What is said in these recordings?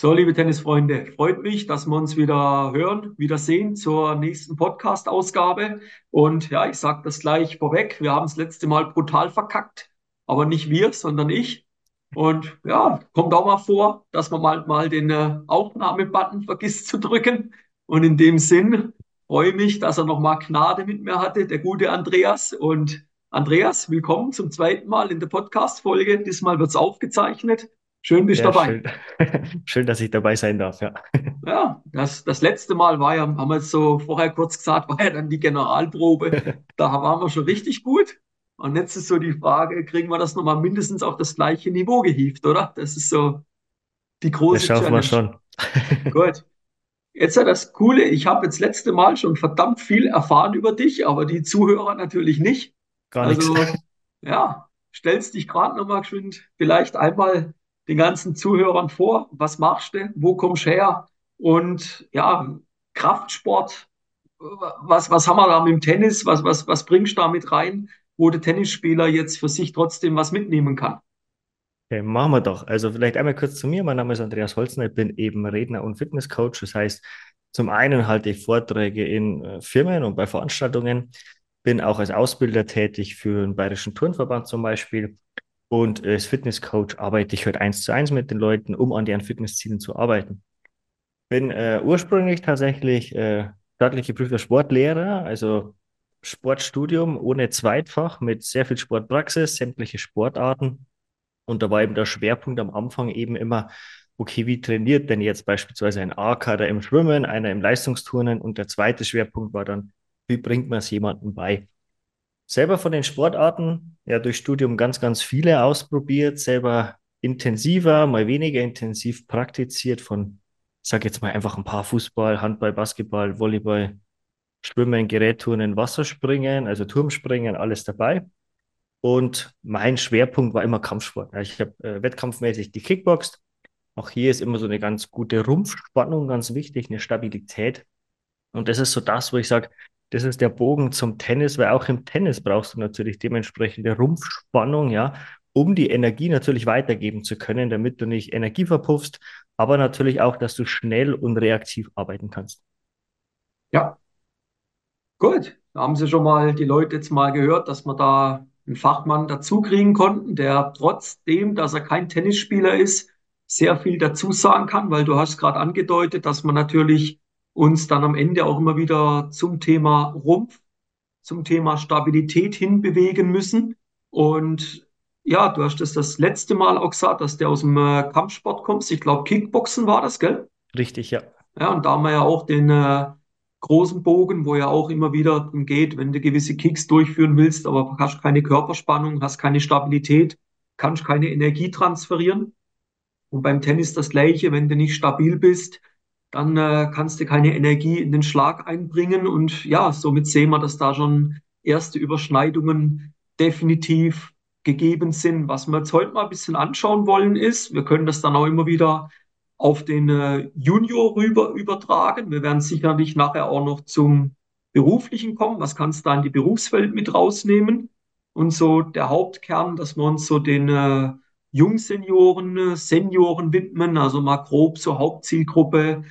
So, liebe Tennisfreunde, freut mich, dass wir uns wieder hören, wieder sehen zur nächsten Podcast-Ausgabe. Und ja, ich sage das gleich vorweg. Wir haben das letzte Mal brutal verkackt, aber nicht wir, sondern ich. Und ja, kommt auch mal vor, dass man mal, mal den äh, Aufnahmebutton vergisst zu drücken. Und in dem Sinn freue ich mich, dass er nochmal Gnade mit mir hatte, der gute Andreas. Und Andreas, willkommen zum zweiten Mal in der Podcast-Folge. Diesmal wird es aufgezeichnet. Schön bist du Ja, dabei. schön. Schön, dass ich dabei sein darf, ja. Ja, das, das letzte Mal war ja, haben wir jetzt so vorher kurz gesagt, war ja dann die Generalprobe. Da waren wir schon richtig gut. Und jetzt ist so die Frage, kriegen wir das nochmal mindestens auf das gleiche Niveau gehievt, oder? Das ist so die Das große schaffen wir Challenge. schon. Gut. Jetzt ja das Coole, ich habe jetzt letzte Mal schon verdammt viel erfahren über dich, aber die Zuhörer natürlich nicht. Gar nichts. Also, ja, stellst dich gerade nochmal geschwind vielleicht einmal den ganzen Zuhörern vor. Was machst du? Wo kommst du her? Und ja, Kraftsport, was, was haben wir da mit dem Tennis? Was, was, was bringst du da mit rein, wo der Tennisspieler jetzt für sich trotzdem was mitnehmen kann? Okay, machen wir doch. Also vielleicht einmal kurz zu mir. Mein Name ist Andreas Holzner. Ich bin eben Redner und Fitnesscoach. Das heißt, zum einen halte ich Vorträge in äh, Firmen und bei Veranstaltungen, bin auch als Ausbilder tätig für den Bayerischen Turnverband zum Beispiel. Und als Fitnesscoach arbeite ich halt eins zu eins mit den Leuten, um an deren Fitnesszielen zu arbeiten. Bin äh, ursprünglich tatsächlich äh, staatlich geprüfter Sportlehrer, also Sportstudium ohne Zweitfach mit sehr viel Sportpraxis, sämtliche Sportarten. Und da war eben der Schwerpunkt am Anfang eben immer, okay, wie trainiert denn jetzt beispielsweise ein A-Kader im Schwimmen, einer im Leistungsturnen und der zweite Schwerpunkt war dann, wie bringt man es jemandem bei? Selber von den Sportarten, ja, durch Studium ganz, ganz viele ausprobiert, selber intensiver, mal weniger intensiv praktiziert von, sage jetzt mal einfach ein paar Fußball, Handball, Basketball, Volleyball, Schwimmen, Gerätturnen, Wasserspringen, also Turmspringen, alles dabei. Und mein Schwerpunkt war immer Kampfsport. Ich habe äh, wettkampfmäßig gekickboxt. Auch hier ist immer so eine ganz gute Rumpfspannung ganz wichtig, eine Stabilität. Und das ist so das, wo ich sage, das ist der Bogen zum Tennis, weil auch im Tennis brauchst du natürlich dementsprechende Rumpfspannung, ja, um die Energie natürlich weitergeben zu können, damit du nicht Energie verpuffst, aber natürlich auch, dass du schnell und reaktiv arbeiten kannst. Ja, gut. Da haben Sie schon mal die Leute jetzt mal gehört, dass wir da einen Fachmann dazu kriegen konnten, der trotzdem, dass er kein Tennisspieler ist, sehr viel dazu sagen kann, weil du hast gerade angedeutet, dass man natürlich uns dann am Ende auch immer wieder zum Thema Rumpf, zum Thema Stabilität hinbewegen müssen. Und ja, du hast es das letzte Mal auch gesagt, dass du aus dem äh, Kampfsport kommst. Ich glaube, Kickboxen war das, gell? Richtig, ja. Ja, und da haben wir ja auch den äh, großen Bogen, wo ja auch immer wieder darum geht, wenn du gewisse Kicks durchführen willst, aber hast keine Körperspannung, hast keine Stabilität, kannst keine Energie transferieren. Und beim Tennis das Gleiche, wenn du nicht stabil bist, dann äh, kannst du keine Energie in den Schlag einbringen. Und ja, somit sehen wir, dass da schon erste Überschneidungen definitiv gegeben sind. Was wir jetzt heute mal ein bisschen anschauen wollen, ist, wir können das dann auch immer wieder auf den äh, Junior rüber übertragen. Wir werden sicherlich nachher auch noch zum Beruflichen kommen. Was kannst du da in die Berufswelt mit rausnehmen? Und so der Hauptkern, dass wir uns so den äh, Jungsenioren, äh, Senioren widmen, also mal grob zur Hauptzielgruppe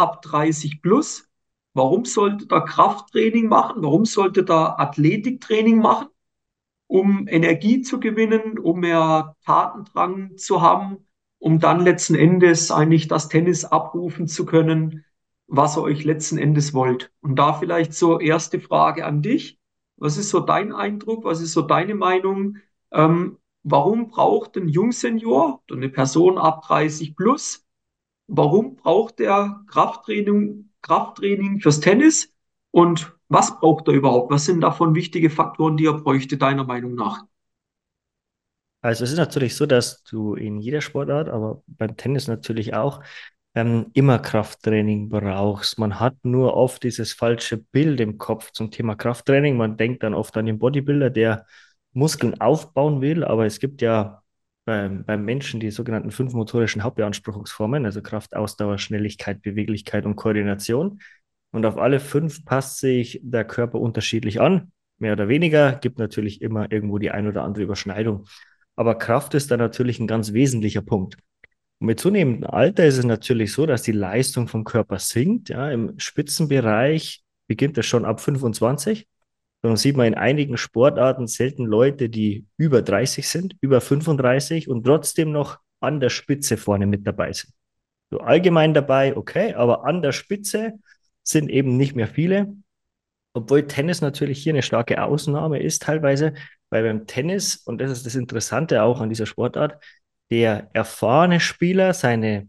ab 30 plus. Warum sollte da Krafttraining machen? Warum sollte da Athletiktraining machen? Um Energie zu gewinnen, um mehr Tatendrang zu haben, um dann letzten Endes eigentlich das Tennis abrufen zu können, was ihr euch letzten Endes wollt. Und da vielleicht so erste Frage an dich. Was ist so dein Eindruck? Was ist so deine Meinung? Ähm, warum braucht ein Jungsenior, eine Person ab 30 plus, warum braucht der Krafttraining, Krafttraining fürs Tennis und was braucht er überhaupt? Was sind davon wichtige Faktoren, die er bräuchte, deiner Meinung nach? Also es ist natürlich so, dass du in jeder Sportart, aber beim Tennis natürlich auch, ähm, immer Krafttraining brauchst. Man hat nur oft dieses falsche Bild im Kopf zum Thema Krafttraining. Man denkt dann oft an den Bodybuilder, der Muskeln aufbauen will, aber es gibt ja beim, beim Menschen die sogenannten fünf motorischen Hauptbeanspruchungsformen, also Kraft, Ausdauer, Schnelligkeit, Beweglichkeit und Koordination. Und auf alle fünf passt sich der Körper unterschiedlich an, mehr oder weniger, gibt natürlich immer irgendwo die ein oder andere Überschneidung. Aber Kraft ist da natürlich ein ganz wesentlicher Punkt. Und mit zunehmendem Alter ist es natürlich so, dass die Leistung vom Körper sinkt. Ja, Im Spitzenbereich beginnt das schon ab 25. Dann sieht man in einigen Sportarten selten Leute, die über 30 sind, über 35 und trotzdem noch an der Spitze vorne mit dabei sind. So allgemein dabei, okay, aber an der Spitze sind eben nicht mehr viele. Obwohl Tennis natürlich hier eine starke Ausnahme ist teilweise, weil beim Tennis, und das ist das Interessante auch an dieser Sportart, der erfahrene Spieler seine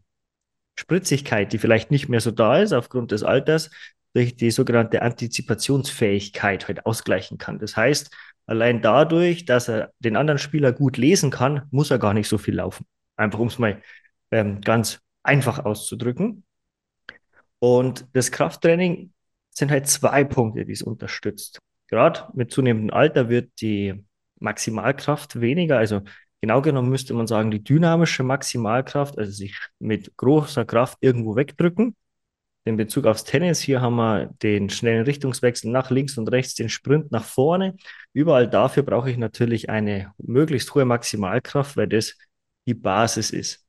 Spritzigkeit, die vielleicht nicht mehr so da ist aufgrund des Alters, durch die sogenannte Antizipationsfähigkeit halt ausgleichen kann. Das heißt, allein dadurch, dass er den anderen Spieler gut lesen kann, muss er gar nicht so viel laufen. Einfach um es mal ähm, ganz einfach auszudrücken. Und das Krafttraining sind halt zwei Punkte, die es unterstützt. Gerade mit zunehmendem Alter wird die Maximalkraft weniger. Also genau genommen müsste man sagen, die dynamische Maximalkraft, also sich mit großer Kraft irgendwo wegdrücken. In Bezug aufs Tennis, hier haben wir den schnellen Richtungswechsel nach links und rechts, den Sprint nach vorne. Überall dafür brauche ich natürlich eine möglichst hohe Maximalkraft, weil das die Basis ist.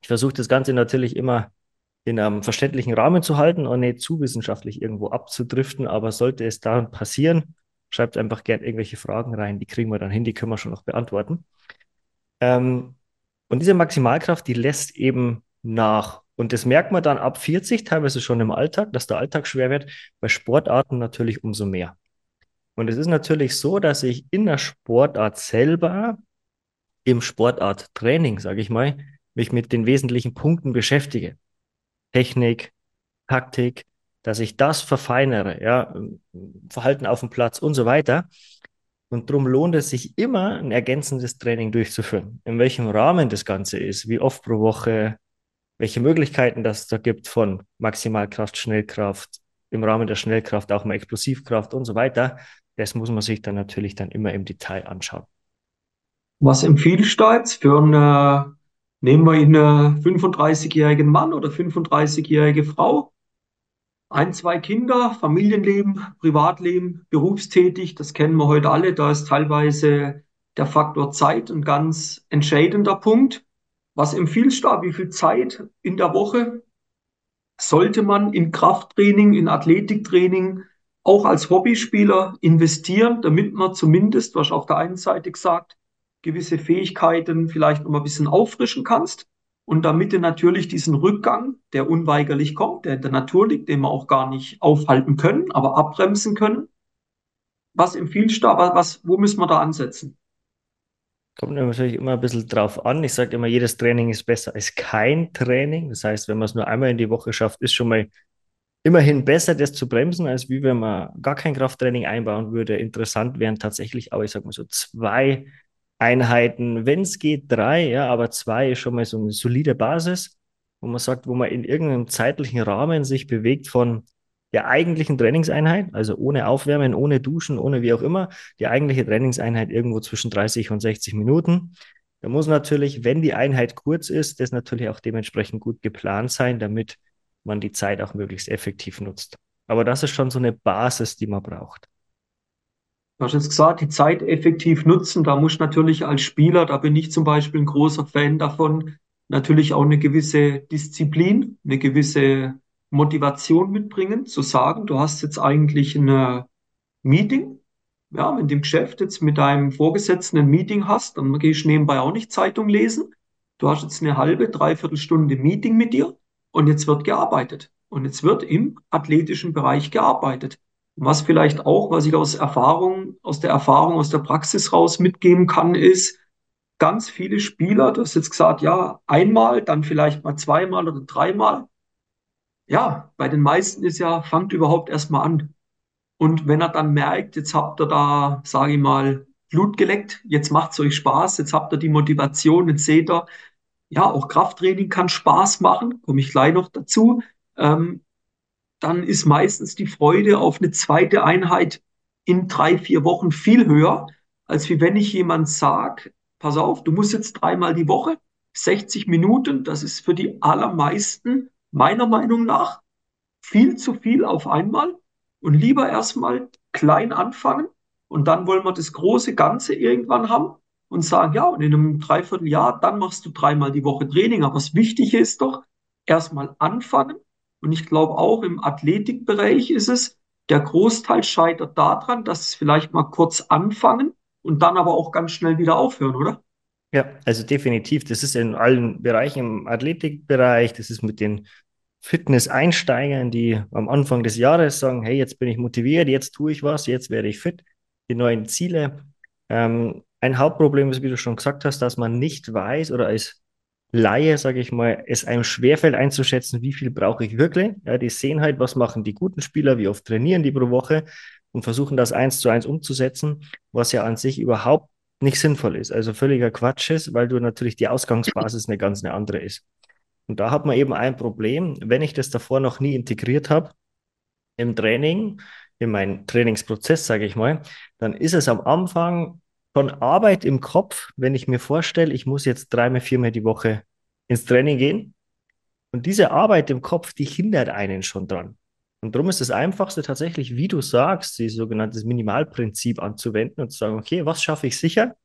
Ich versuche das Ganze natürlich immer in einem verständlichen Rahmen zu halten und nicht zu wissenschaftlich irgendwo abzudriften. Aber sollte es dann passieren, schreibt einfach gerne irgendwelche Fragen rein, die kriegen wir dann hin, die können wir schon noch beantworten. Ähm, und diese Maximalkraft, die lässt eben nach. Und das merkt man dann ab 40, teilweise schon im Alltag, dass der Alltag schwer wird, bei Sportarten natürlich umso mehr. Und es ist natürlich so, dass ich in der Sportart selber, im Sportarttraining, sage ich mal, mich mit den wesentlichen Punkten beschäftige. Technik, Taktik, dass ich das verfeinere, ja, Verhalten auf dem Platz und so weiter. Und darum lohnt es sich immer, ein ergänzendes Training durchzuführen. In welchem Rahmen das Ganze ist, wie oft pro Woche, welche Möglichkeiten das da gibt von Maximalkraft, Schnellkraft, im Rahmen der Schnellkraft auch mal Explosivkraft und so weiter. Das muss man sich dann natürlich dann immer im Detail anschauen. Was empfiehlst du jetzt für einen Nehmen wir einen 35-jährigen Mann oder 35-jährige Frau, ein, zwei Kinder, Familienleben, Privatleben, berufstätig, das kennen wir heute alle. Da ist teilweise der Faktor Zeit ein ganz entscheidender Punkt. Was empfiehlst du da? Wie viel Zeit in der Woche sollte man in Krafttraining, in Athletiktraining, auch als Hobbyspieler investieren, damit man zumindest, was auf der einen Seite gesagt, gewisse Fähigkeiten vielleicht noch mal ein bisschen auffrischen kannst. Und damit du natürlich diesen Rückgang, der unweigerlich kommt, der in der Natur liegt, den wir auch gar nicht aufhalten können, aber abbremsen können. Was empfiehlst du da? Was, wo müssen wir da ansetzen? Kommt natürlich immer ein bisschen drauf an. Ich sage immer, jedes Training ist besser als kein Training. Das heißt, wenn man es nur einmal in die Woche schafft, ist schon mal immerhin besser, das zu bremsen, als wie wenn man gar kein Krafttraining einbauen würde. Interessant wären tatsächlich aber, ich sage mal so, zwei Einheiten, wenn es geht, drei, ja, aber zwei ist schon mal so eine solide Basis, wo man sagt, wo man in irgendeinem zeitlichen Rahmen sich bewegt von der eigentlichen Trainingseinheit, also ohne Aufwärmen, ohne Duschen, ohne wie auch immer, die eigentliche Trainingseinheit irgendwo zwischen 30 und 60 Minuten. Da muss natürlich, wenn die Einheit kurz ist, das natürlich auch dementsprechend gut geplant sein, damit man die Zeit auch möglichst effektiv nutzt. Aber das ist schon so eine Basis, die man braucht. Du hast jetzt gesagt, die Zeit effektiv nutzen. Da muss natürlich als Spieler, da bin ich zum Beispiel ein großer Fan davon, natürlich auch eine gewisse Disziplin, eine gewisse Motivation mitbringen, zu sagen, du hast jetzt eigentlich ein Meeting. Ja, wenn du im Geschäft jetzt mit deinem Vorgesetzten ein Meeting hast, dann gehst du nebenbei auch nicht Zeitung lesen. Du hast jetzt eine halbe, dreiviertel Stunde Meeting mit dir und jetzt wird gearbeitet. Und jetzt wird im athletischen Bereich gearbeitet. Was vielleicht auch, was ich aus Erfahrung, aus der Erfahrung, aus der Praxis raus mitgeben kann, ist, ganz viele Spieler, du hast jetzt gesagt, ja, einmal, dann vielleicht mal zweimal oder dreimal. Ja, bei den meisten ist ja, fangt überhaupt erstmal an. Und wenn er dann merkt, jetzt habt ihr da, sage ich mal, Blut geleckt, jetzt macht's euch Spaß, jetzt habt ihr die Motivation, jetzt seht ihr, ja, auch Krafttraining kann Spaß machen, komme ich gleich noch dazu. Ähm, dann ist meistens die Freude auf eine zweite Einheit in drei, vier Wochen viel höher, als wie wenn ich jemand sage, pass auf, du musst jetzt dreimal die Woche, 60 Minuten, das ist für die allermeisten meiner Meinung nach viel zu viel auf einmal und lieber erstmal klein anfangen und dann wollen wir das große Ganze irgendwann haben und sagen, ja, und in einem Dreivierteljahr, dann machst du dreimal die Woche Training. Aber das Wichtige ist doch, erstmal anfangen. Und ich glaube auch im Athletikbereich ist es, der Großteil scheitert daran, dass sie vielleicht mal kurz anfangen und dann aber auch ganz schnell wieder aufhören, oder? Ja, also definitiv. Das ist in allen Bereichen im Athletikbereich, das ist mit den Fitness-Einsteigern, die am Anfang des Jahres sagen, hey, jetzt bin ich motiviert, jetzt tue ich was, jetzt werde ich fit, die neuen Ziele. Ähm, ein Hauptproblem ist, wie du schon gesagt hast, dass man nicht weiß oder als Laie, sage ich mal, es einem schwerfällt einzuschätzen, wie viel brauche ich wirklich. Ja, die sehen halt, was machen die guten Spieler, wie oft trainieren die pro Woche und versuchen das eins zu eins umzusetzen, was ja an sich überhaupt nicht sinnvoll ist. Also völliger Quatsch ist, weil du natürlich die Ausgangsbasis eine ganz eine andere ist. Und da hat man eben ein Problem, wenn ich das davor noch nie integriert habe im Training, in meinen Trainingsprozess, sage ich mal, dann ist es am Anfang von Arbeit im Kopf, wenn ich mir vorstelle, ich muss jetzt dreimal, viermal die Woche ins Training gehen. Und diese Arbeit im Kopf, die hindert einen schon dran. Und darum ist das Einfachste tatsächlich, wie du sagst, dieses sogenannte Minimalprinzip anzuwenden und zu sagen, okay, was schaffe ich sicher?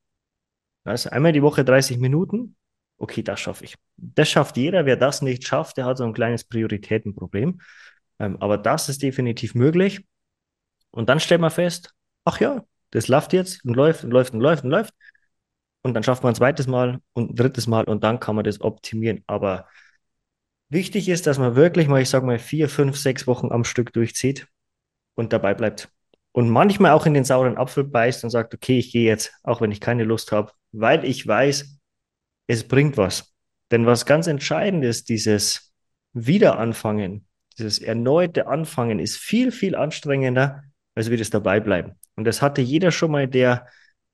Ist einmal die Woche 30 Minuten okay, das schaffe ich. Das schafft jeder. Wer das nicht schafft, der hat so ein kleines Prioritätenproblem. Ähm, aber das ist definitiv möglich. Und dann stellt man fest, ach ja, das läuft jetzt und läuft und läuft und läuft und läuft. Und dann schafft man ein zweites Mal und ein drittes Mal und dann kann man das optimieren. Aber wichtig ist, dass man wirklich mal, ich sage mal, vier, fünf, sechs Wochen am Stück durchzieht und dabei bleibt. Und manchmal auch in den sauren Apfel beißt und sagt, okay, ich gehe jetzt, auch wenn ich keine Lust habe, weil ich weiß, es bringt was. Denn was ganz entscheidend ist, dieses Wiederanfangen, dieses erneute Anfangen ist viel, viel anstrengender, als wir das dabei bleiben. Und das hatte jeder schon mal, der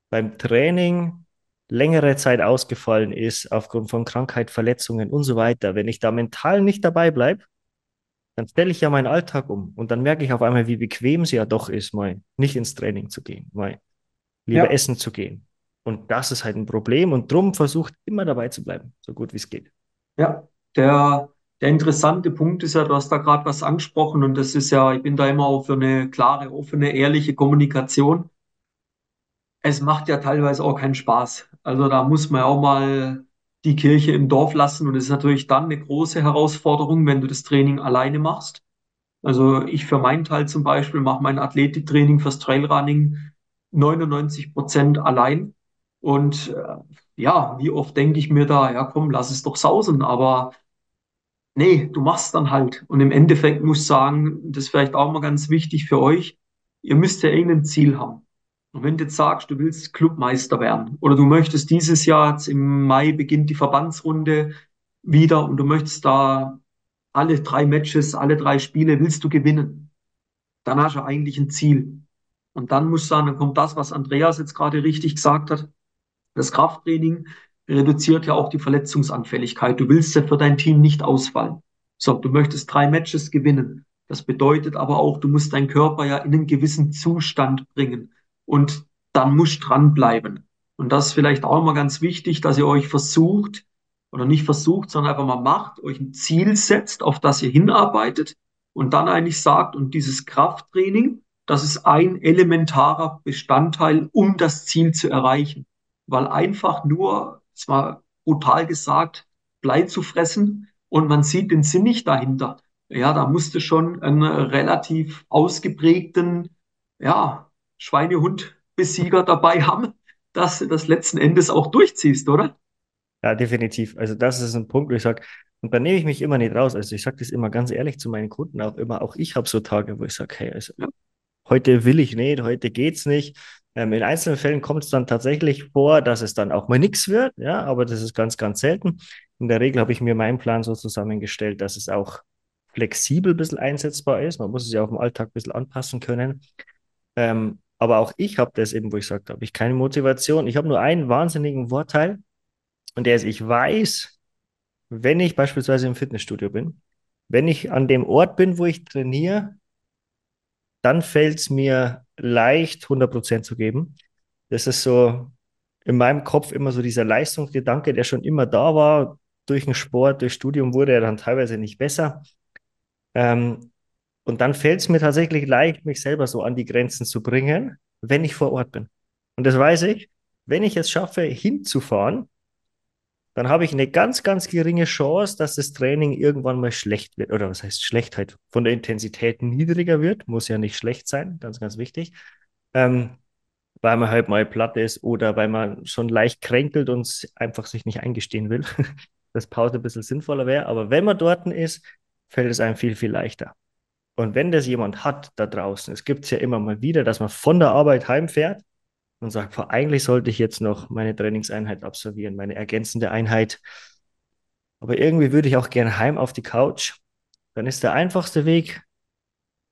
beim Training längere Zeit ausgefallen ist, aufgrund von Krankheit, Verletzungen und so weiter. Wenn ich da mental nicht dabei bleibe, dann stelle ich ja meinen Alltag um und dann merke ich auf einmal, wie bequem es ja doch ist, mal nicht ins Training zu gehen, mal lieber ja. essen zu gehen, und das ist halt ein Problem und drum versucht immer dabei zu bleiben, so gut wie es geht. Ja, der, der interessante Punkt ist ja, du hast da gerade was angesprochen und das ist ja, ich bin da immer auch für eine klare, offene, ehrliche Kommunikation. Es macht ja teilweise auch keinen Spaß. Also da muss man auch mal die Kirche im Dorf lassen und es ist natürlich dann eine große Herausforderung, wenn du das Training alleine machst. Also ich für meinen Teil zum Beispiel mache mein Athletiktraining fürs Trailrunning 99 Prozent allein und äh, ja, wie oft denke ich mir da, ja komm, lass es doch sausen, aber nee, du machst dann halt. Und im Endeffekt muss ich sagen, das ist vielleicht auch mal ganz wichtig für euch, ihr müsst ja irgendein Ziel haben. Und wenn du jetzt sagst, du willst Clubmeister werden oder du möchtest dieses Jahr, jetzt im Mai beginnt die Verbandsrunde wieder und du möchtest da alle drei Matches, alle drei Spiele willst du gewinnen, dann hast du eigentlich ein Ziel. Und dann muss sagen, dann kommt das, was Andreas jetzt gerade richtig gesagt hat. Das Krafttraining reduziert ja auch die Verletzungsanfälligkeit. Du willst ja für dein Team nicht ausfallen. So, du möchtest drei Matches gewinnen. Das bedeutet aber auch, du musst deinen Körper ja in einen gewissen Zustand bringen. Und dann musst dranbleiben. Und das ist vielleicht auch mal ganz wichtig, dass ihr euch versucht, oder nicht versucht, sondern einfach mal macht, euch ein Ziel setzt, auf das ihr hinarbeitet und dann eigentlich sagt, und dieses Krafttraining, das ist ein elementarer Bestandteil, um das Ziel zu erreichen weil einfach nur, zwar brutal gesagt, Blei zu fressen und man sieht den Sinn nicht dahinter. Ja, da musste schon einen relativ ausgeprägten, ja, Schweinehund-Besieger dabei haben, dass du das letzten Endes auch durchziehst, oder? Ja, definitiv. Also das ist ein Punkt, wo ich sage, und da nehme ich mich immer nicht raus. Also ich sage das immer ganz ehrlich zu meinen Kunden auch immer, auch ich habe so Tage, wo ich sage, hey, also ja. heute will ich nicht, heute geht's nicht. Ähm, in einzelnen Fällen kommt es dann tatsächlich vor, dass es dann auch mal nichts wird, ja, aber das ist ganz, ganz selten. In der Regel habe ich mir meinen Plan so zusammengestellt, dass es auch flexibel ein bisschen einsetzbar ist. Man muss es ja auf dem Alltag ein bisschen anpassen können. Ähm, aber auch ich habe das eben, wo ich gesagt habe, ich keine Motivation. Ich habe nur einen wahnsinnigen Vorteil und der ist, ich weiß, wenn ich beispielsweise im Fitnessstudio bin, wenn ich an dem Ort bin, wo ich trainiere, dann fällt es mir leicht, 100% zu geben. Das ist so in meinem Kopf immer so dieser Leistungsgedanke, der schon immer da war. Durch den Sport, durch Studium wurde er dann teilweise nicht besser. Ähm, und dann fällt es mir tatsächlich leicht, mich selber so an die Grenzen zu bringen, wenn ich vor Ort bin. Und das weiß ich. wenn ich es schaffe, hinzufahren, dann habe ich eine ganz, ganz geringe Chance, dass das Training irgendwann mal schlecht wird. Oder was heißt Schlechtheit? Von der Intensität niedriger wird. Muss ja nicht schlecht sein, ganz, ganz wichtig. Ähm, weil man halt mal platt ist oder weil man schon leicht kränkelt und einfach sich nicht eingestehen will, dass Pause ein bisschen sinnvoller wäre. Aber wenn man dort ist, fällt es einem viel, viel leichter. Und wenn das jemand hat da draußen, es gibt es ja immer mal wieder, dass man von der Arbeit heimfährt und sagt, eigentlich sollte ich jetzt noch meine Trainingseinheit absolvieren, meine ergänzende Einheit. Aber irgendwie würde ich auch gerne heim auf die Couch. Dann ist der einfachste Weg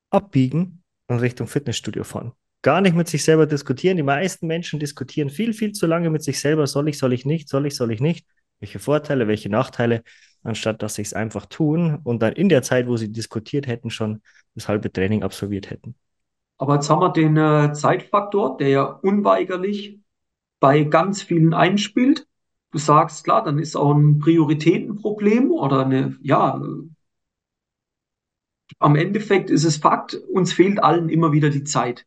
abbiegen und Richtung Fitnessstudio fahren. Gar nicht mit sich selber diskutieren. Die meisten Menschen diskutieren viel, viel zu lange mit sich selber. Soll ich, soll ich nicht, soll ich, soll ich nicht? Welche Vorteile, welche Nachteile, anstatt dass sie es einfach tun und dann in der Zeit, wo sie diskutiert hätten, schon das halbe Training absolviert hätten. Aber jetzt haben wir den äh, Zeitfaktor, der ja unweigerlich bei ganz vielen einspielt. Du sagst, klar, dann ist auch ein Prioritätenproblem oder eine, ja, am Endeffekt ist es Fakt, uns fehlt allen immer wieder die Zeit.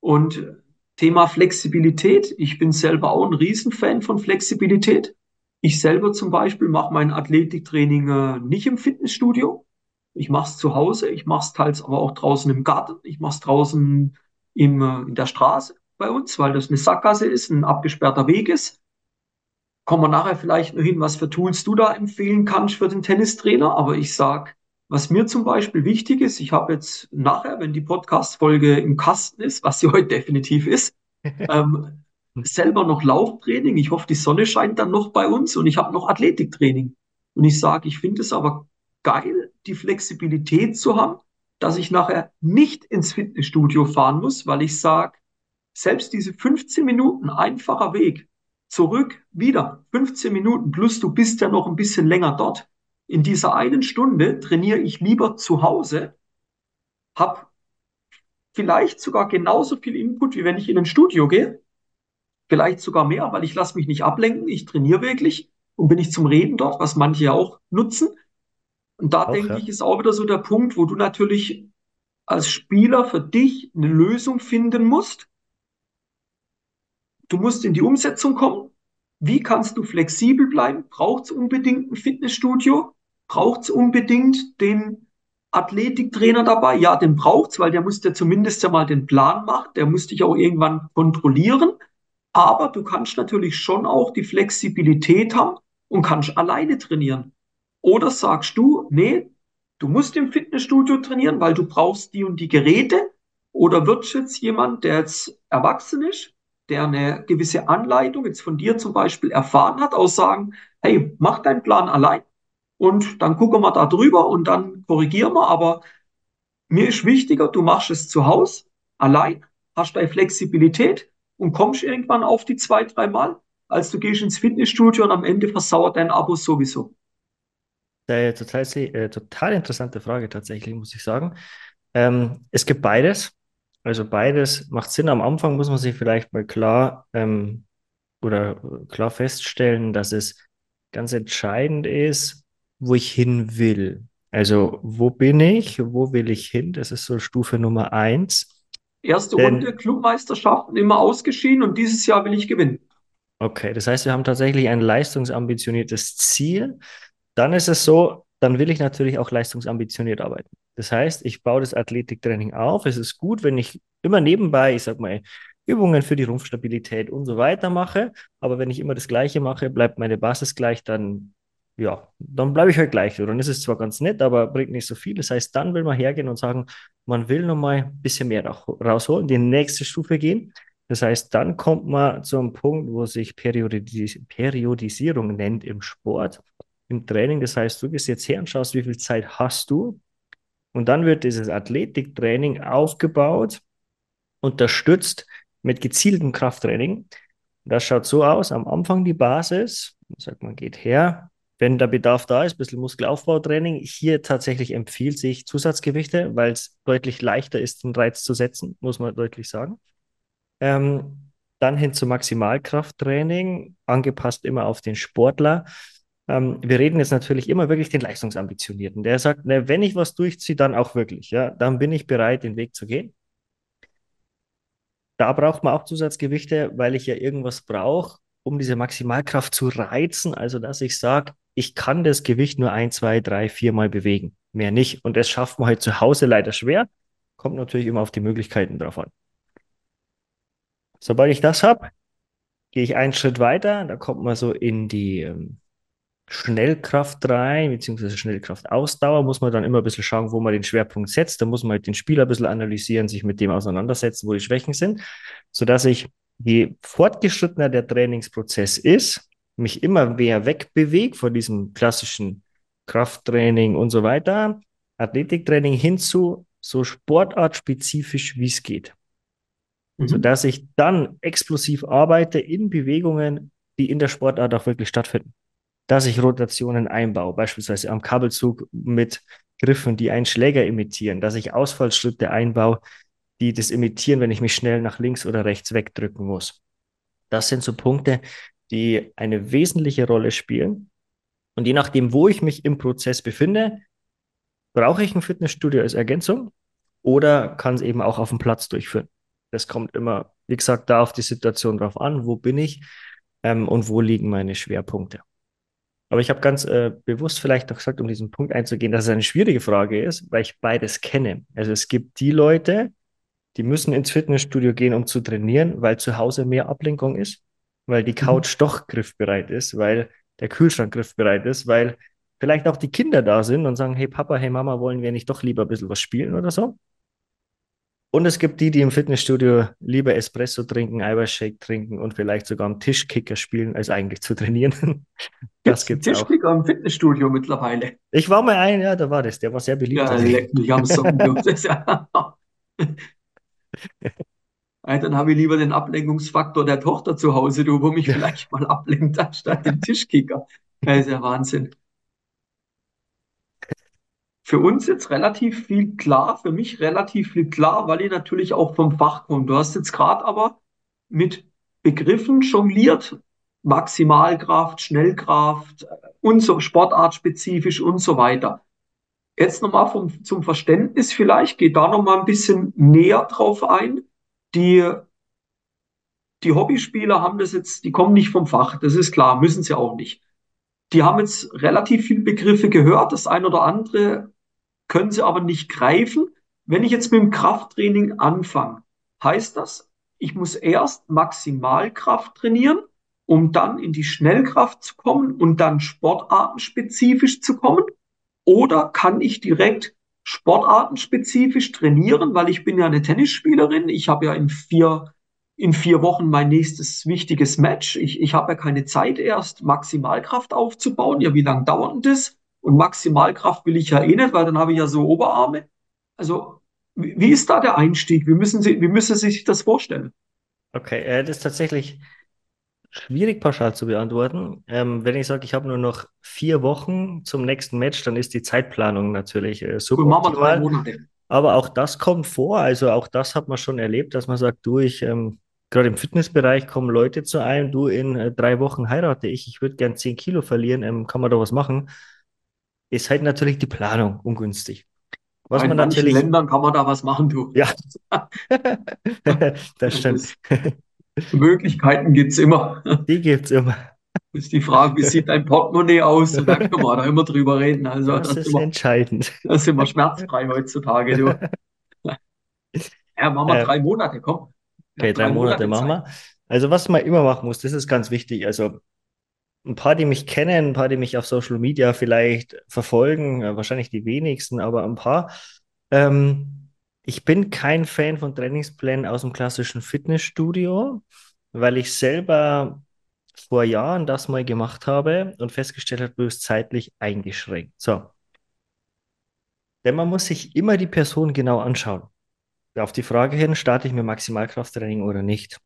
Und Thema Flexibilität, ich bin selber auch ein Riesenfan von Flexibilität. Ich selber zum Beispiel mache mein Athletiktraining äh, nicht im Fitnessstudio, ich mache es zu Hause, ich mache es teils aber auch draußen im Garten, ich mache es draußen im, äh, in der Straße bei uns, weil das eine Sackgasse ist, ein abgesperrter Weg ist. Kommen wir nachher vielleicht nur hin, was für Tools du da empfehlen kannst für den Tennistrainer. Aber ich sag, was mir zum Beispiel wichtig ist, ich habe jetzt nachher, wenn die Podcast-Folge im Kasten ist, was sie heute definitiv ist, ähm, selber noch Lauftraining. Ich hoffe, die Sonne scheint dann noch bei uns und ich habe noch Athletiktraining. Und ich sage, ich finde es aber geil, die Flexibilität zu haben, dass ich nachher nicht ins Fitnessstudio fahren muss, weil ich sage, selbst diese 15 Minuten einfacher Weg zurück, wieder 15 Minuten plus du bist ja noch ein bisschen länger dort. In dieser einen Stunde trainiere ich lieber zu Hause, habe vielleicht sogar genauso viel Input, wie wenn ich in ein Studio gehe, vielleicht sogar mehr, weil ich lasse mich nicht ablenken, ich trainiere wirklich und bin ich zum Reden dort, was manche auch nutzen. Und da auch, denke ja. ich, ist auch wieder so der Punkt, wo du natürlich als Spieler für dich eine Lösung finden musst. Du musst in die Umsetzung kommen. Wie kannst du flexibel bleiben? Braucht es unbedingt ein Fitnessstudio? Braucht es unbedingt den Athletiktrainer dabei? Ja, den braucht es, weil der muss dir zumindest ja mal den Plan machen. Der muss dich auch irgendwann kontrollieren. Aber du kannst natürlich schon auch die Flexibilität haben und kannst alleine trainieren. Oder sagst du, nee, du musst im Fitnessstudio trainieren, weil du brauchst die und die Geräte? Oder wird jetzt jemand, der jetzt erwachsen ist, der eine gewisse Anleitung jetzt von dir zum Beispiel erfahren hat, auch sagen, hey, mach deinen Plan allein und dann gucken wir da drüber und dann korrigieren wir. Aber mir ist wichtiger, du machst es zu Hause allein, hast deine Flexibilität und kommst irgendwann auf die zwei, drei Mal, als du gehst ins Fitnessstudio und am Ende versauert dein Abo sowieso. Äh, total, äh, total interessante Frage tatsächlich, muss ich sagen. Ähm, es gibt beides. Also beides macht Sinn. Am Anfang muss man sich vielleicht mal klar ähm, oder klar feststellen, dass es ganz entscheidend ist, wo ich hin will. Also wo bin ich, wo will ich hin? Das ist so Stufe Nummer eins. Erste Denn, Runde Clubmeisterschaften immer ausgeschieden und dieses Jahr will ich gewinnen. Okay, das heißt, wir haben tatsächlich ein leistungsambitioniertes Ziel, dann ist es so, dann will ich natürlich auch leistungsambitioniert arbeiten. Das heißt, ich baue das Athletiktraining auf. Es ist gut, wenn ich immer nebenbei, ich sag mal, Übungen für die Rumpfstabilität und so weiter mache. Aber wenn ich immer das Gleiche mache, bleibt meine Basis gleich, dann, ja, dann bleibe ich halt gleich. Dann ist es zwar ganz nett, aber bringt nicht so viel. Das heißt, dann will man hergehen und sagen, man will nochmal ein bisschen mehr rausholen, die nächste Stufe gehen. Das heißt, dann kommt man zu einem Punkt, wo sich Periodis Periodisierung nennt im Sport im Training. Das heißt, du gehst jetzt her und schaust, wie viel Zeit hast du. Und dann wird dieses Athletiktraining aufgebaut, unterstützt mit gezieltem Krafttraining. Das schaut so aus, am Anfang die Basis, sagt man, geht her, wenn der Bedarf da ist, ein bisschen Muskelaufbautraining. Hier tatsächlich empfiehlt sich Zusatzgewichte, weil es deutlich leichter ist, den Reiz zu setzen, muss man deutlich sagen. Ähm, dann hin zu Maximalkrafttraining, angepasst immer auf den Sportler. Ähm, wir reden jetzt natürlich immer wirklich den Leistungsambitionierten. Der sagt, ne, wenn ich was durchziehe, dann auch wirklich. Ja, dann bin ich bereit, den Weg zu gehen. da braucht man auch Zusatzgewichte, weil ich ja irgendwas brauche, um diese Maximalkraft zu reizen. Also, dass ich sage, ich kann das Gewicht nur ein, zwei, drei, vier Mal bewegen. Mehr nicht. Und das schafft man halt zu Hause leider schwer. Kommt natürlich immer auf die Möglichkeiten drauf an. Sobald ich das habe, gehe ich einen Schritt weiter. Da kommt man so in die ähm, Schnellkraft rein, beziehungsweise Schnellkraftausdauer, muss man dann immer ein bisschen schauen, wo man den Schwerpunkt setzt. Da muss man halt den Spieler ein bisschen analysieren, sich mit dem auseinandersetzen, wo die Schwächen sind, sodass ich, je fortgeschrittener der Trainingsprozess ist, mich immer mehr wegbewege von diesem klassischen Krafttraining und so weiter, Athletiktraining hinzu so sportartspezifisch, wie es geht. Mhm. Sodass ich dann explosiv arbeite in Bewegungen, die in der Sportart auch wirklich stattfinden dass ich Rotationen einbaue, beispielsweise am Kabelzug mit Griffen, die einen Schläger imitieren, dass ich Ausfallschritte einbaue, die das imitieren, wenn ich mich schnell nach links oder rechts wegdrücken muss. Das sind so Punkte, die eine wesentliche Rolle spielen. Und je nachdem, wo ich mich im Prozess befinde, brauche ich ein Fitnessstudio als Ergänzung oder kann es eben auch auf dem Platz durchführen. Das kommt immer, wie gesagt, da auf die Situation drauf an, wo bin ich ähm, und wo liegen meine Schwerpunkte. Aber ich habe ganz äh, bewusst vielleicht noch gesagt, um diesen Punkt einzugehen, dass es eine schwierige Frage ist, weil ich beides kenne. Also es gibt die Leute, die müssen ins Fitnessstudio gehen, um zu trainieren, weil zu Hause mehr Ablenkung ist, weil die mhm. Couch doch griffbereit ist, weil der Kühlschrank griffbereit ist, weil vielleicht auch die Kinder da sind und sagen, hey Papa, hey Mama, wollen wir nicht doch lieber ein bisschen was spielen oder so? Und es gibt die, die im Fitnessstudio lieber Espresso trinken, Eiweißshake trinken und vielleicht sogar am Tischkicker spielen, als eigentlich zu trainieren. Das gibt's Tischkicker auch. im Fitnessstudio mittlerweile. Ich war mal ein, ja, da war das. Der war sehr beliebt. Ja, leck mich am Socken. ja. Dann habe ich lieber den Ablenkungsfaktor der Tochter zu Hause, du, wo mich vielleicht mal ablenkt, anstatt den Tischkicker. Das ist ja Wahnsinn für uns jetzt relativ viel klar, für mich relativ viel klar, weil ich natürlich auch vom Fach komme. Du hast jetzt gerade aber mit Begriffen jongliert, Maximalkraft, Schnellkraft und so sportartspezifisch und so weiter. Jetzt nochmal vom, zum Verständnis vielleicht, geht da nochmal ein bisschen näher drauf ein. Die, die Hobbyspieler haben das jetzt, die kommen nicht vom Fach, das ist klar, müssen sie auch nicht. Die haben jetzt relativ viele Begriffe gehört. Das ein oder andere können sie aber nicht greifen. Wenn ich jetzt mit dem Krafttraining anfange, heißt das, ich muss erst Maximalkraft trainieren, um dann in die Schnellkraft zu kommen und dann sportartenspezifisch zu kommen? Oder kann ich direkt sportartenspezifisch trainieren, weil ich bin ja eine Tennisspielerin. Ich habe ja in vier in vier Wochen mein nächstes wichtiges Match. Ich, ich habe ja keine Zeit erst, Maximalkraft aufzubauen. Ja, wie lange dauert das? Und Maximalkraft will ich ja eh nicht, weil dann habe ich ja so Oberarme. Also, wie, wie ist da der Einstieg? Wie müssen Sie, wie müssen Sie sich das vorstellen? Okay, äh, das ist tatsächlich schwierig pauschal zu beantworten. Ähm, wenn ich sage, ich habe nur noch vier Wochen zum nächsten Match, dann ist die Zeitplanung natürlich äh, suboptimal. Aber auch das kommt vor. Also auch das hat man schon erlebt, dass man sagt, du, ich ähm, gerade im Fitnessbereich kommen Leute zu einem, du, in äh, drei Wochen heirate ich, ich würde gern zehn Kilo verlieren, ähm, kann man da was machen? Ist halt natürlich die Planung ungünstig. Was in man natürlich... Ländern kann man da was machen, du. Ja, das stimmt. Möglichkeiten gibt es immer. Die gibt es immer. Das ist die Frage, wie sieht dein Portemonnaie aus? Da kann man da immer drüber reden. Also, das, das ist immer, entscheidend. Das ist immer schmerzfrei heutzutage, du. Ja, machen wir äh, drei Monate, komm. Okay, drei, drei Monate, Monate machen wir. Also, was man immer machen muss, das ist ganz wichtig. Also, ein paar, die mich kennen, ein paar, die mich auf Social Media vielleicht verfolgen, äh, wahrscheinlich die wenigsten, aber ein paar. Ähm, ich bin kein Fan von Trainingsplänen aus dem klassischen Fitnessstudio, weil ich selber vor Jahren das mal gemacht habe und festgestellt habe, du bist zeitlich eingeschränkt. So. Denn man muss sich immer die Person genau anschauen. Auf die Frage hin, starte ich mit Maximalkrafttraining oder nicht?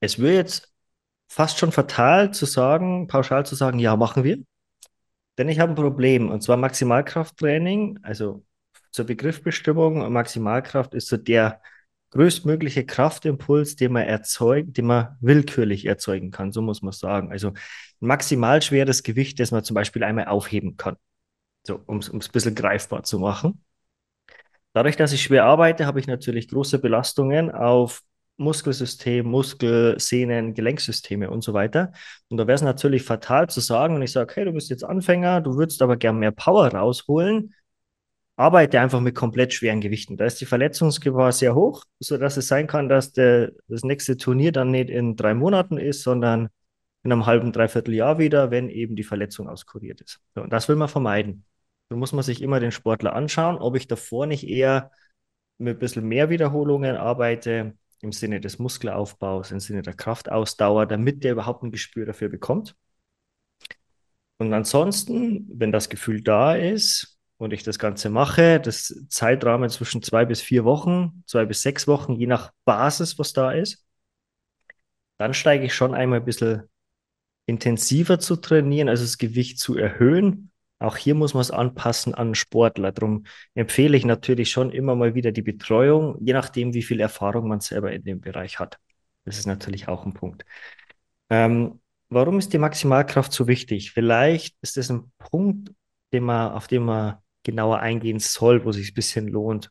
Es würde jetzt fast schon fatal zu sagen, pauschal zu sagen, ja, machen wir. Denn ich habe ein Problem, und zwar Maximalkrafttraining, also zur Begriffbestimmung, Maximalkraft ist so der größtmögliche Kraftimpuls, den man erzeugt, den man willkürlich erzeugen kann, so muss man sagen. Also maximal schweres Gewicht, das man zum Beispiel einmal aufheben kann, so um es ein bisschen greifbar zu machen. Dadurch, dass ich schwer arbeite, habe ich natürlich große Belastungen auf Muskelsystem, Muskel, Sehnen, Gelenksysteme und so weiter. Und da wäre es natürlich fatal zu sagen, wenn ich sage, hey, du bist jetzt Anfänger, du würdest aber gern mehr Power rausholen, arbeite einfach mit komplett schweren Gewichten. Da ist die Verletzungsgefahr sehr hoch, sodass es sein kann, dass der, das nächste Turnier dann nicht in drei Monaten ist, sondern in einem halben, dreiviertel Jahr wieder, wenn eben die Verletzung auskuriert ist. So, und das will man vermeiden. Da muss man sich immer den Sportler anschauen, ob ich davor nicht eher mit ein bisschen mehr Wiederholungen arbeite, im Sinne des Muskelaufbaus, im Sinne der Kraftausdauer, damit der überhaupt ein Gespür dafür bekommt. Und ansonsten, wenn das Gefühl da ist und ich das Ganze mache, das Zeitrahmen zwischen zwei bis vier Wochen, zwei bis sechs Wochen, je nach Basis, was da ist, dann steige ich schon einmal ein bisschen intensiver zu trainieren, also das Gewicht zu erhöhen auch hier muss man es anpassen an Sportler. Darum empfehle ich natürlich schon immer mal wieder die Betreuung, je nachdem, wie viel Erfahrung man selber in dem Bereich hat. Das ist natürlich auch ein Punkt. Ähm, warum ist die Maximalkraft so wichtig? Vielleicht ist das ein Punkt, den man, auf den man genauer eingehen soll, wo sich ein bisschen lohnt.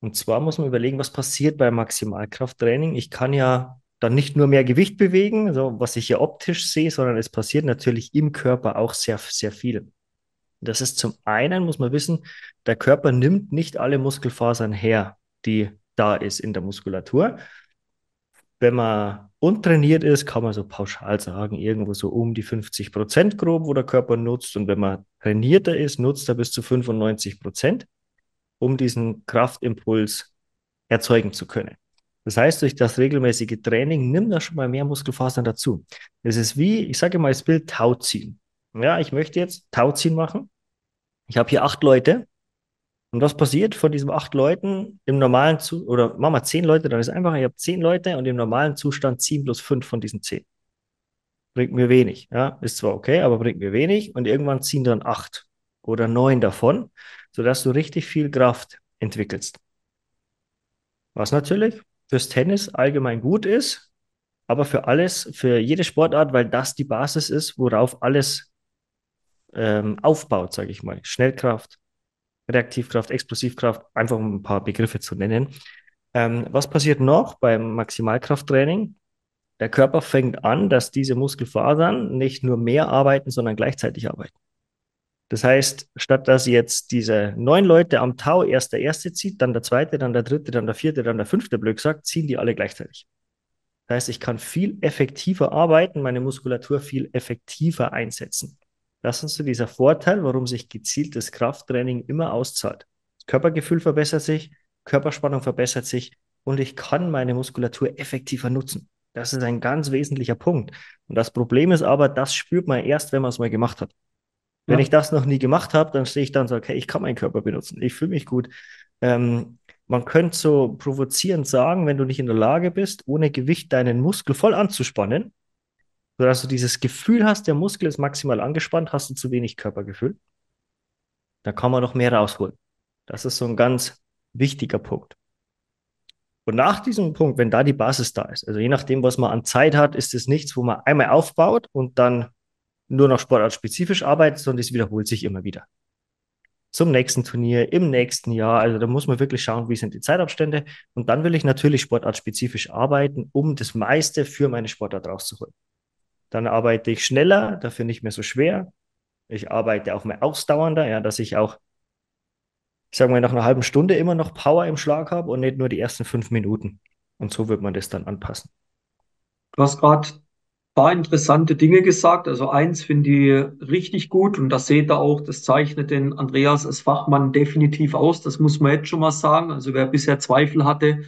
Und zwar muss man überlegen, was passiert beim Maximalkrafttraining. Ich kann ja dann nicht nur mehr Gewicht bewegen, so was ich hier optisch sehe, sondern es passiert natürlich im Körper auch sehr, sehr viel. Das ist zum einen, muss man wissen, der Körper nimmt nicht alle Muskelfasern her, die da ist in der Muskulatur. Wenn man untrainiert ist, kann man so pauschal sagen, irgendwo so um die 50 Prozent grob, wo der Körper nutzt. Und wenn man trainierter ist, nutzt er bis zu 95 Prozent, um diesen Kraftimpuls erzeugen zu können. Das heißt, durch das regelmäßige Training nimmt er schon mal mehr Muskelfasern dazu. Es ist wie, ich sage mal das Bild Tauziehen. Ja, ich möchte jetzt Tauziehen machen. Ich habe hier acht Leute. Und was passiert von diesen acht Leuten im normalen Zustand, oder machen wir zehn Leute, dann ist es einfach, ich habe zehn Leute und im normalen Zustand ziehen plus fünf von diesen zehn. Bringt mir wenig. Ja, ist zwar okay, aber bringt mir wenig. Und irgendwann ziehen dann acht oder neun davon, sodass du richtig viel Kraft entwickelst. Was natürlich fürs Tennis allgemein gut ist, aber für alles, für jede Sportart, weil das die Basis ist, worauf alles ähm, aufbaut, sage ich mal. Schnellkraft, Reaktivkraft, Explosivkraft, einfach um ein paar Begriffe zu nennen. Ähm, was passiert noch beim Maximalkrafttraining? Der Körper fängt an, dass diese Muskelfasern nicht nur mehr arbeiten, sondern gleichzeitig arbeiten. Das heißt, statt dass jetzt diese neun Leute am Tau erst der erste zieht, dann der zweite, dann der dritte, dann der vierte, dann der fünfte Blöck sagt, ziehen die alle gleichzeitig. Das heißt, ich kann viel effektiver arbeiten, meine Muskulatur viel effektiver einsetzen. Das ist so dieser Vorteil, warum sich gezieltes Krafttraining immer auszahlt. Das Körpergefühl verbessert sich, Körperspannung verbessert sich und ich kann meine Muskulatur effektiver nutzen. Das ist ein ganz wesentlicher Punkt. Und das Problem ist aber, das spürt man erst, wenn man es mal gemacht hat. Wenn ja. ich das noch nie gemacht habe, dann stehe ich dann sage, hey, ich kann meinen Körper benutzen, ich fühle mich gut. Ähm, man könnte so provozierend sagen, wenn du nicht in der Lage bist, ohne Gewicht deinen Muskel voll anzuspannen, sodass du dieses Gefühl hast, der Muskel ist maximal angespannt, hast du zu wenig Körpergefühl, da kann man noch mehr rausholen. Das ist so ein ganz wichtiger Punkt. Und nach diesem Punkt, wenn da die Basis da ist, also je nachdem, was man an Zeit hat, ist es nichts, wo man einmal aufbaut und dann nur noch sportartspezifisch arbeitet, sondern es wiederholt sich immer wieder. Zum nächsten Turnier, im nächsten Jahr. Also da muss man wirklich schauen, wie sind die Zeitabstände. Und dann will ich natürlich sportartspezifisch arbeiten, um das meiste für meine Sportart rauszuholen. Dann arbeite ich schneller, dafür nicht mehr so schwer. Ich arbeite auch mehr ausdauernder, ja, dass ich auch, ich sage mal, nach einer halben Stunde immer noch Power im Schlag habe und nicht nur die ersten fünf Minuten. Und so wird man das dann anpassen. Du hast gerade paar interessante Dinge gesagt. Also eins finde ich richtig gut und das seht ihr auch, das zeichnet den Andreas als Fachmann definitiv aus. Das muss man jetzt schon mal sagen. Also wer bisher Zweifel hatte,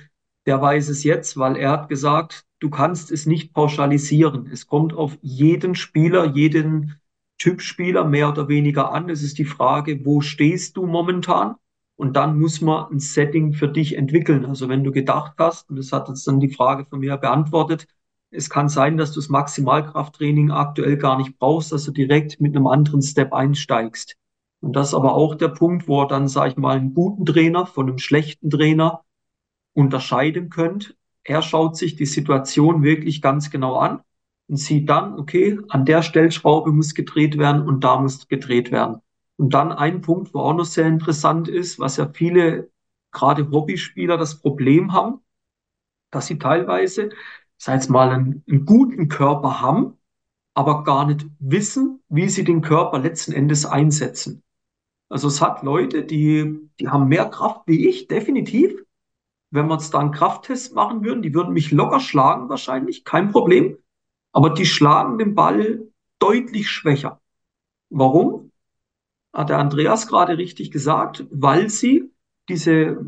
der weiß es jetzt, weil er hat gesagt, du kannst es nicht pauschalisieren. Es kommt auf jeden Spieler, jeden Typ Spieler mehr oder weniger an. Es ist die Frage, wo stehst du momentan? Und dann muss man ein Setting für dich entwickeln. Also wenn du gedacht hast, und das hat jetzt dann die Frage von mir beantwortet, es kann sein, dass du das Maximalkrafttraining aktuell gar nicht brauchst, dass du direkt mit einem anderen Step einsteigst. Und das ist aber auch der Punkt, wo dann, sage ich mal, einen guten Trainer von einem schlechten Trainer unterscheiden könnt. Er schaut sich die Situation wirklich ganz genau an und sieht dann, okay, an der Stellschraube muss gedreht werden und da muss gedreht werden. Und dann ein Punkt, wo auch noch sehr interessant ist, was ja viele, gerade Hobbyspieler, das Problem haben, dass sie teilweise, sei es mal, einen, einen guten Körper haben, aber gar nicht wissen, wie sie den Körper letzten Endes einsetzen. Also es hat Leute, die, die haben mehr Kraft wie ich, definitiv. Wenn wir uns da einen Krafttest machen würden, die würden mich locker schlagen wahrscheinlich, kein Problem. Aber die schlagen den Ball deutlich schwächer. Warum? Hat der Andreas gerade richtig gesagt, weil sie diese,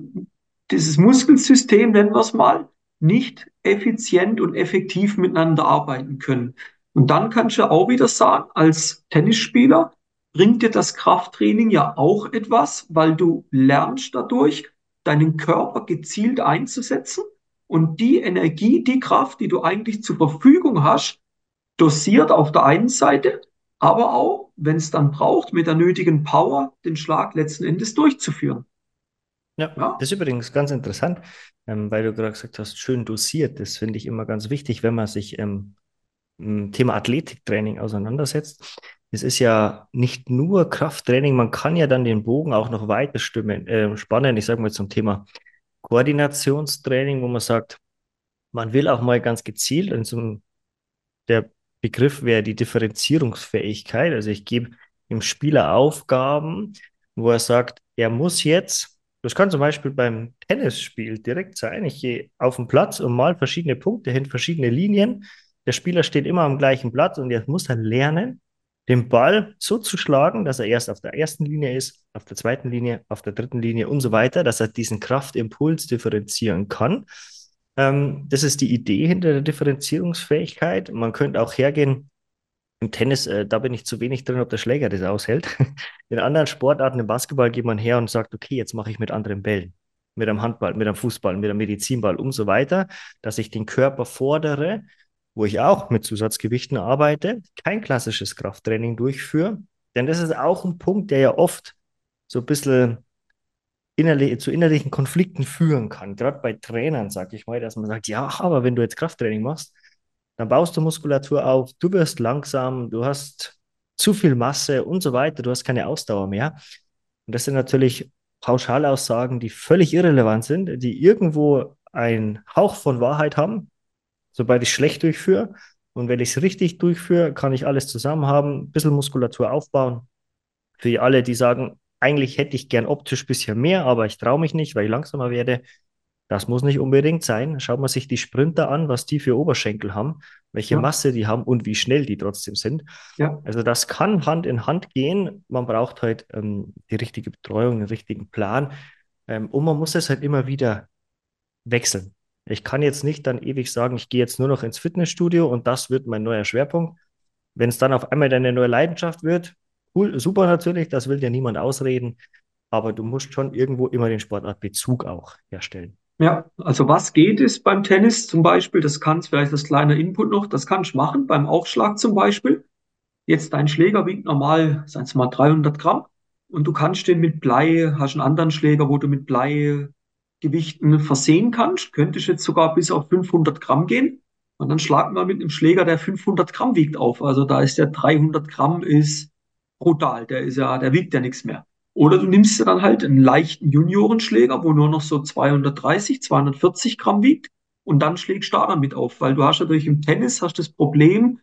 dieses Muskelsystem, nennen wir es mal, nicht effizient und effektiv miteinander arbeiten können. Und dann kannst du auch wieder sagen, als Tennisspieler bringt dir das Krafttraining ja auch etwas, weil du lernst dadurch, deinen Körper gezielt einzusetzen und die Energie, die Kraft, die du eigentlich zur Verfügung hast, dosiert auf der einen Seite, aber auch, wenn es dann braucht, mit der nötigen Power den Schlag letzten Endes durchzuführen. Ja, ja. das ist übrigens ganz interessant, ähm, weil du gerade gesagt hast, schön dosiert. Das finde ich immer ganz wichtig, wenn man sich ähm, Thema Athletiktraining auseinandersetzt. Es ist ja nicht nur Krafttraining, man kann ja dann den Bogen auch noch weiter stimmen, äh, spannen. Ich sage mal zum Thema Koordinationstraining, wo man sagt, man will auch mal ganz gezielt, also der Begriff wäre die Differenzierungsfähigkeit. Also ich gebe dem Spieler Aufgaben, wo er sagt, er muss jetzt, das kann zum Beispiel beim Tennisspiel direkt sein, ich gehe auf den Platz und mal verschiedene Punkte hin, verschiedene Linien. Der Spieler steht immer am gleichen Platz und er muss dann lernen, den Ball so zu schlagen, dass er erst auf der ersten Linie ist, auf der zweiten Linie, auf der dritten Linie und so weiter, dass er diesen Kraftimpuls differenzieren kann. Ähm, das ist die Idee hinter der Differenzierungsfähigkeit. Man könnte auch hergehen, im Tennis, äh, da bin ich zu wenig drin, ob der Schläger das aushält. In anderen Sportarten, im Basketball geht man her und sagt, okay, jetzt mache ich mit anderen Bällen. Mit einem Handball, mit einem Fußball, mit einem Medizinball und so weiter, dass ich den Körper fordere, wo ich auch mit Zusatzgewichten arbeite, kein klassisches Krafttraining durchführe. Denn das ist auch ein Punkt, der ja oft so ein bisschen innerlich, zu innerlichen Konflikten führen kann. Gerade bei Trainern, sage ich mal, dass man sagt, ja, aber wenn du jetzt Krafttraining machst, dann baust du Muskulatur auf, du wirst langsam, du hast zu viel Masse und so weiter, du hast keine Ausdauer mehr. Und das sind natürlich Pauschalaussagen, die völlig irrelevant sind, die irgendwo einen Hauch von Wahrheit haben, sobald ich schlecht durchführe. Und wenn ich es richtig durchführe, kann ich alles zusammen haben, ein bisschen Muskulatur aufbauen. Für alle, die sagen, eigentlich hätte ich gern optisch ein bisschen mehr, aber ich traue mich nicht, weil ich langsamer werde. Das muss nicht unbedingt sein. Schaut man sich die Sprinter an, was die für Oberschenkel haben, welche ja. Masse die haben und wie schnell die trotzdem sind. Ja. Also das kann Hand in Hand gehen. Man braucht halt ähm, die richtige Betreuung, den richtigen Plan. Ähm, und man muss es halt immer wieder wechseln. Ich kann jetzt nicht dann ewig sagen, ich gehe jetzt nur noch ins Fitnessstudio und das wird mein neuer Schwerpunkt. Wenn es dann auf einmal deine neue Leidenschaft wird, Cool, super natürlich, das will dir niemand ausreden, aber du musst schon irgendwo immer den Sportartbezug auch herstellen. Ja, also was geht ist beim Tennis zum Beispiel, das kannst vielleicht das kleine Input noch, das kannst du machen, beim Aufschlag zum Beispiel. Jetzt dein Schläger wiegt normal, sagen wir mal 300 Gramm und du kannst den mit Blei, hast einen anderen Schläger, wo du mit Bleigewichten versehen kannst, könntest jetzt sogar bis auf 500 Gramm gehen und dann schlag mal mit einem Schläger, der 500 Gramm wiegt auf. Also da ist der 300 Gramm ist brutal. Der ist ja, der wiegt ja nichts mehr. Oder du nimmst dir dann halt einen leichten Juniorenschläger, wo nur noch so 230, 240 Gramm wiegt und dann schlägst du da damit auf, weil du hast natürlich im Tennis hast das Problem,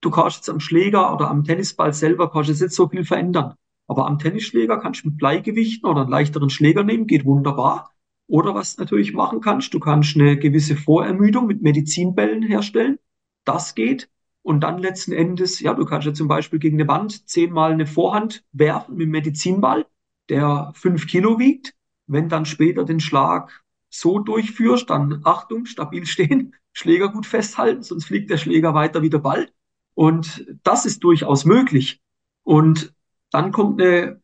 du kannst jetzt am Schläger oder am Tennisball selber kannst jetzt nicht so viel verändern. Aber am Tennisschläger kannst du mit Bleigewichten oder einen leichteren Schläger nehmen, geht wunderbar. Oder was natürlich machen kannst, du kannst eine gewisse Vorermüdung mit Medizinbällen herstellen. Das geht. Und dann letzten Endes, ja, du kannst ja zum Beispiel gegen eine Wand zehnmal eine Vorhand werfen mit einem Medizinball, der fünf Kilo wiegt. Wenn dann später den Schlag so durchführst, dann Achtung, stabil stehen, Schläger gut festhalten, sonst fliegt der Schläger weiter wie der Ball. Und das ist durchaus möglich. Und dann kommt eine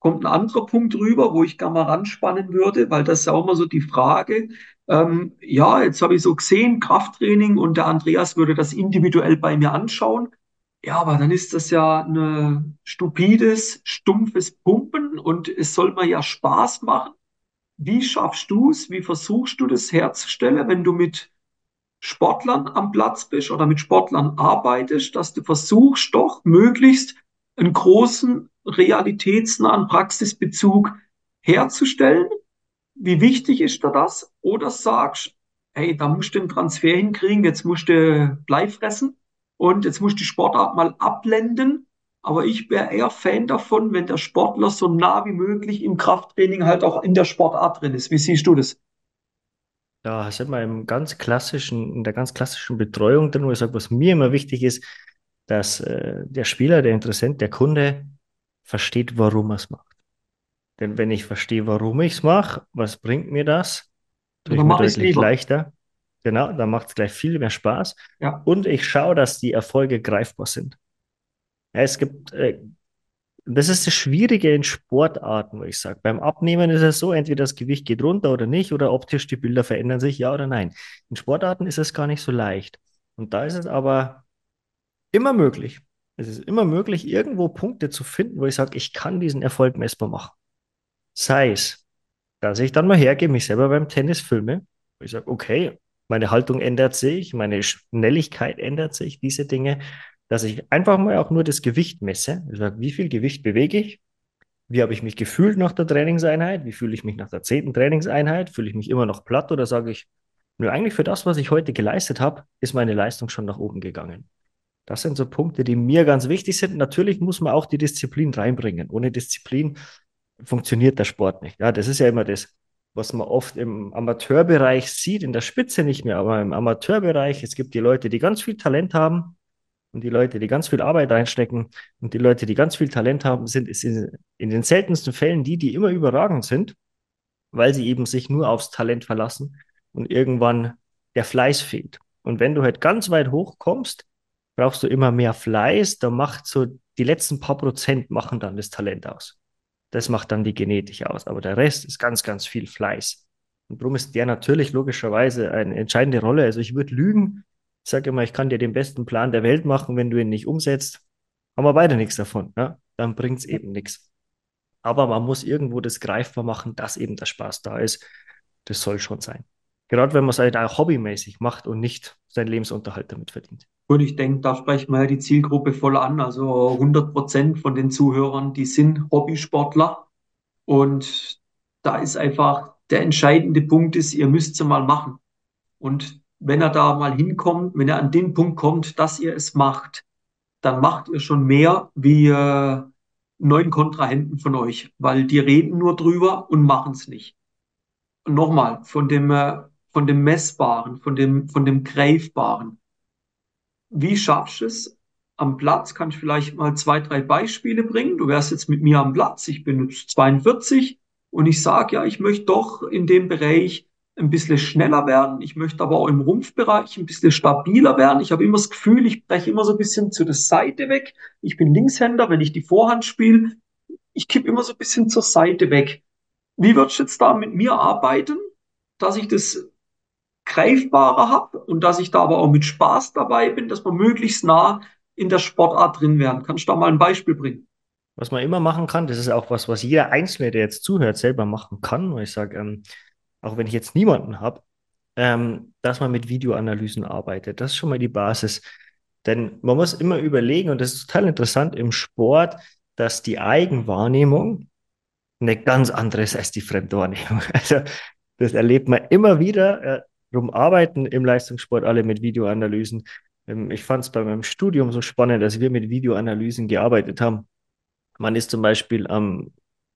kommt ein anderer Punkt rüber, wo ich gerne mal ranspannen würde, weil das ist ja auch immer so die Frage. Ähm, ja, jetzt habe ich so gesehen, Krafttraining und der Andreas würde das individuell bei mir anschauen. Ja, aber dann ist das ja ein stupides, stumpfes Pumpen und es soll mir ja Spaß machen. Wie schaffst du es? Wie versuchst du das herzustellen, wenn du mit Sportlern am Platz bist oder mit Sportlern arbeitest, dass du versuchst, doch möglichst einen großen realitätsnahen Praxisbezug herzustellen? Wie wichtig ist da das? Oder sagst, hey, da musst du einen Transfer hinkriegen, jetzt musst du Blei fressen und jetzt musst du die Sportart mal abblenden. Aber ich wäre eher Fan davon, wenn der Sportler so nah wie möglich im Krafttraining halt auch in der Sportart drin ist. Wie siehst du das? Da sind wir im ganz klassischen, in der ganz klassischen Betreuung drin, wo ich sage, was mir immer wichtig ist, dass äh, der Spieler, der Interessent, der Kunde versteht, warum er es macht. Denn wenn ich verstehe, warum ich es mache, was bringt mir das, tue ich Dann mir deutlich leichter. Genau, dann macht es gleich viel mehr Spaß. Ja, Und ich schaue, dass die Erfolge greifbar sind. Ja, es gibt, äh, das ist das Schwierige in Sportarten, wo ich sage. Beim Abnehmen ist es so, entweder das Gewicht geht runter oder nicht, oder optisch die Bilder verändern sich, ja oder nein. In Sportarten ist es gar nicht so leicht. Und da ist es aber immer möglich. Es ist immer möglich, irgendwo Punkte zu finden, wo ich sage, ich kann diesen Erfolg messbar machen. Sei es, dass ich dann mal hergehe, mich selber beim Tennis filme, wo ich sage, okay, meine Haltung ändert sich, meine Schnelligkeit ändert sich, diese Dinge, dass ich einfach mal auch nur das Gewicht messe. Ich sage, wie viel Gewicht bewege ich? Wie habe ich mich gefühlt nach der Trainingseinheit? Wie fühle ich mich nach der zehnten Trainingseinheit? Fühle ich mich immer noch platt oder sage ich, nö, eigentlich für das, was ich heute geleistet habe, ist meine Leistung schon nach oben gegangen. Das sind so Punkte, die mir ganz wichtig sind. Natürlich muss man auch die Disziplin reinbringen. Ohne Disziplin funktioniert der Sport nicht. Ja, das ist ja immer das, was man oft im Amateurbereich sieht, in der Spitze nicht mehr, aber im Amateurbereich, es gibt die Leute, die ganz viel Talent haben und die Leute, die ganz viel Arbeit reinstecken und die Leute, die ganz viel Talent haben, sind in, in den seltensten Fällen die, die immer überragend sind, weil sie eben sich nur aufs Talent verlassen und irgendwann der Fleiß fehlt. Und wenn du halt ganz weit hoch kommst, brauchst du immer mehr Fleiß, da macht so die letzten paar Prozent machen dann das Talent aus. Das macht dann die Genetik aus. Aber der Rest ist ganz, ganz viel Fleiß. Und darum ist der natürlich logischerweise eine entscheidende Rolle. Also ich würde lügen. Ich sage immer, ich kann dir den besten Plan der Welt machen, wenn du ihn nicht umsetzt, haben wir beide nichts davon. Ja? Dann bringt es eben nichts. Aber man muss irgendwo das greifbar machen, dass eben der Spaß da ist. Das soll schon sein. Gerade wenn man es halt auch hobbymäßig macht und nicht seinen Lebensunterhalt damit verdient. und ich denke, da sprechen wir ja die Zielgruppe voll an. Also 100 Prozent von den Zuhörern, die sind Hobbysportler. Und da ist einfach der entscheidende Punkt ist, ihr müsst es mal machen. Und wenn er da mal hinkommt, wenn er an den Punkt kommt, dass ihr es macht, dann macht ihr schon mehr wie äh, neun Kontrahenten von euch, weil die reden nur drüber und machen es nicht. Nochmal, von dem, äh, von dem Messbaren, von dem, von dem Greifbaren. Wie schaffst du es? Am Platz kann ich vielleicht mal zwei, drei Beispiele bringen. Du wärst jetzt mit mir am Platz. Ich bin jetzt 42 und ich sage, ja, ich möchte doch in dem Bereich ein bisschen schneller werden. Ich möchte aber auch im Rumpfbereich ein bisschen stabiler werden. Ich habe immer das Gefühl, ich breche immer so ein bisschen zu der Seite weg. Ich bin Linkshänder, wenn ich die Vorhand spiele. Ich kippe immer so ein bisschen zur Seite weg. Wie würdest du jetzt da mit mir arbeiten, dass ich das greifbarer habe und dass ich da aber auch mit Spaß dabei bin, dass wir möglichst nah in der Sportart drin werden. Kannst du da mal ein Beispiel bringen? Was man immer machen kann, das ist auch was, was jeder Einzelne, der jetzt zuhört, selber machen kann. Und ich sage, ähm, auch wenn ich jetzt niemanden habe, ähm, dass man mit Videoanalysen arbeitet. Das ist schon mal die Basis. Denn man muss immer überlegen, und das ist total interessant im Sport, dass die Eigenwahrnehmung eine ganz andere ist als die Fremdwahrnehmung. Also das erlebt man immer wieder. Äh, Darum arbeiten im Leistungssport alle mit Videoanalysen. Ähm, ich fand es bei meinem Studium so spannend, dass wir mit Videoanalysen gearbeitet haben. Man ist zum Beispiel ähm,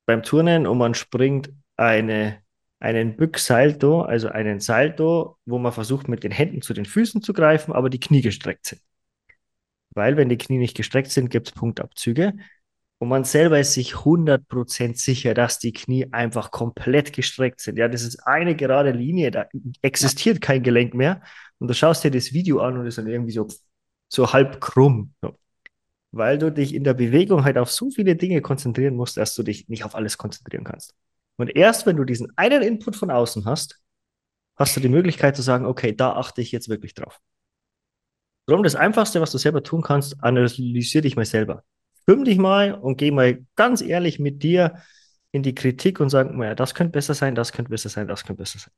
beim Turnen und man springt eine, einen Bücksalto, also einen Salto, wo man versucht, mit den Händen zu den Füßen zu greifen, aber die Knie gestreckt sind. Weil wenn die Knie nicht gestreckt sind, gibt es Punktabzüge. Und man selber ist sich 100% sicher, dass die Knie einfach komplett gestreckt sind. Ja, das ist eine gerade Linie, da existiert kein Gelenk mehr. Und du schaust dir das Video an und ist dann irgendwie so, so halb krumm. Weil du dich in der Bewegung halt auf so viele Dinge konzentrieren musst, dass du dich nicht auf alles konzentrieren kannst. Und erst wenn du diesen einen Input von außen hast, hast du die Möglichkeit zu sagen, okay, da achte ich jetzt wirklich drauf. Darum das Einfachste, was du selber tun kannst, analysier dich mal selber. Film dich mal und geh mal ganz ehrlich mit dir in die Kritik und sag, naja, das könnte besser sein, das könnte besser sein, das könnte besser sein.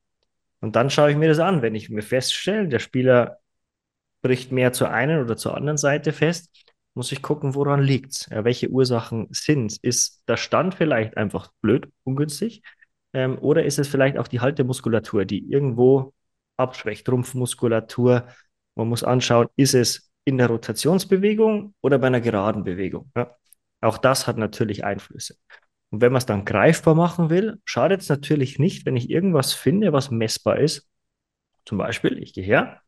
Und dann schaue ich mir das an. Wenn ich mir feststelle, der Spieler bricht mehr zur einen oder zur anderen Seite fest, muss ich gucken, woran liegt's? Ja, welche Ursachen sind Ist der Stand vielleicht einfach blöd, ungünstig? Ähm, oder ist es vielleicht auch die Haltemuskulatur, die irgendwo abschwächt, Rumpfmuskulatur. Man muss anschauen, ist es in der Rotationsbewegung oder bei einer geraden Bewegung. Ja? Auch das hat natürlich Einflüsse. Und wenn man es dann greifbar machen will, schadet es natürlich nicht, wenn ich irgendwas finde, was messbar ist. Zum Beispiel, ich gehe her.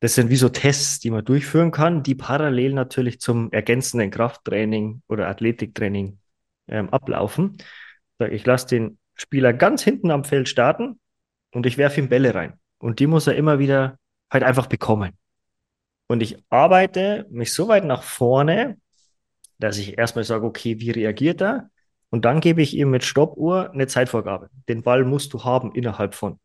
Das sind wie so Tests, die man durchführen kann, die parallel natürlich zum ergänzenden Krafttraining oder Athletiktraining ähm, ablaufen. Ich lasse den Spieler ganz hinten am Feld starten und ich werfe ihm Bälle rein. Und die muss er immer wieder halt einfach bekommen. Und ich arbeite mich so weit nach vorne, dass ich erstmal sage, okay, wie reagiert er? Und dann gebe ich ihm mit Stoppuhr eine Zeitvorgabe. Den Ball musst du haben innerhalb von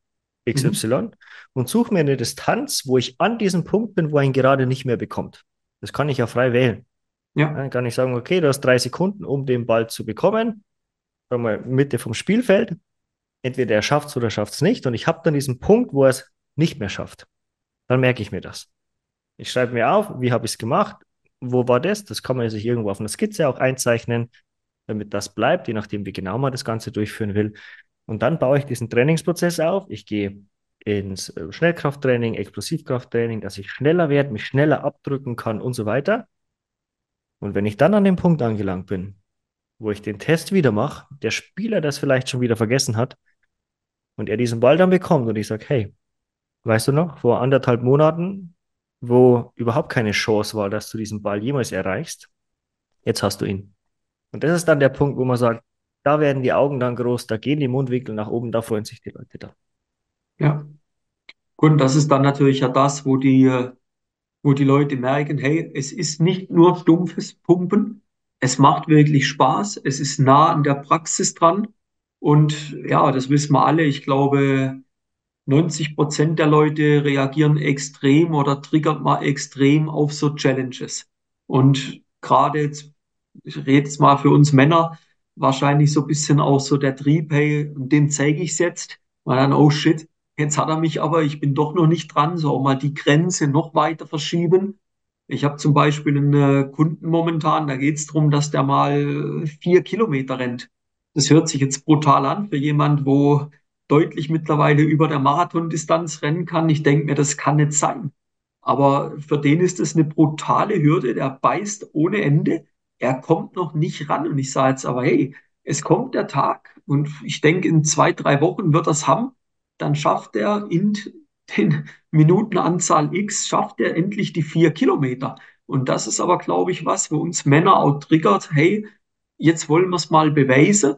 XY mhm. und suche mir eine Distanz, wo ich an diesem Punkt bin, wo er ihn gerade nicht mehr bekommt. Das kann ich ja frei wählen. Ja. Dann kann ich sagen, okay, du hast drei Sekunden, um den Ball zu bekommen. Sagen wir Mitte vom Spielfeld. Entweder er schafft es oder schafft es nicht. Und ich habe dann diesen Punkt, wo er es nicht mehr schafft. Dann merke ich mir das. Ich schreibe mir auf, wie habe ich es gemacht, wo war das? Das kann man sich irgendwo auf einer Skizze auch einzeichnen damit das bleibt, je nachdem, wie genau man das Ganze durchführen will. Und dann baue ich diesen Trainingsprozess auf. Ich gehe ins äh, Schnellkrafttraining, Explosivkrafttraining, dass ich schneller werde, mich schneller abdrücken kann und so weiter. Und wenn ich dann an dem Punkt angelangt bin, wo ich den Test wieder mache, der Spieler das vielleicht schon wieder vergessen hat und er diesen Ball dann bekommt und ich sage, hey, weißt du noch, vor anderthalb Monaten, wo überhaupt keine Chance war, dass du diesen Ball jemals erreichst, jetzt hast du ihn. Und das ist dann der Punkt, wo man sagt, da werden die Augen dann groß, da gehen die Mundwinkel nach oben, da freuen sich die Leute dann. Ja. Gut, das ist dann natürlich ja das, wo die, wo die Leute merken, hey, es ist nicht nur stumpfes Pumpen, es macht wirklich Spaß, es ist nah an der Praxis dran. Und ja, das wissen wir alle. Ich glaube, 90 Prozent der Leute reagieren extrem oder triggert mal extrem auf so Challenges. Und gerade jetzt ich rede jetzt mal für uns Männer, wahrscheinlich so ein bisschen auch so der Trieb, hey, dem zeige ich jetzt. Und dann, oh shit, jetzt hat er mich aber, ich bin doch noch nicht dran, so auch mal die Grenze noch weiter verschieben. Ich habe zum Beispiel einen äh, Kunden momentan, da geht es darum, dass der mal vier Kilometer rennt. Das hört sich jetzt brutal an für jemand, wo deutlich mittlerweile über der Marathondistanz rennen kann. Ich denke mir, das kann nicht sein. Aber für den ist es eine brutale Hürde, der beißt ohne Ende er kommt noch nicht ran. Und ich sage jetzt aber, hey, es kommt der Tag und ich denke, in zwei, drei Wochen wird das haben. Dann schafft er in den Minutenanzahl X, schafft er endlich die vier Kilometer. Und das ist aber, glaube ich, was, wo uns Männer auch triggert, hey, jetzt wollen wir es mal beweisen.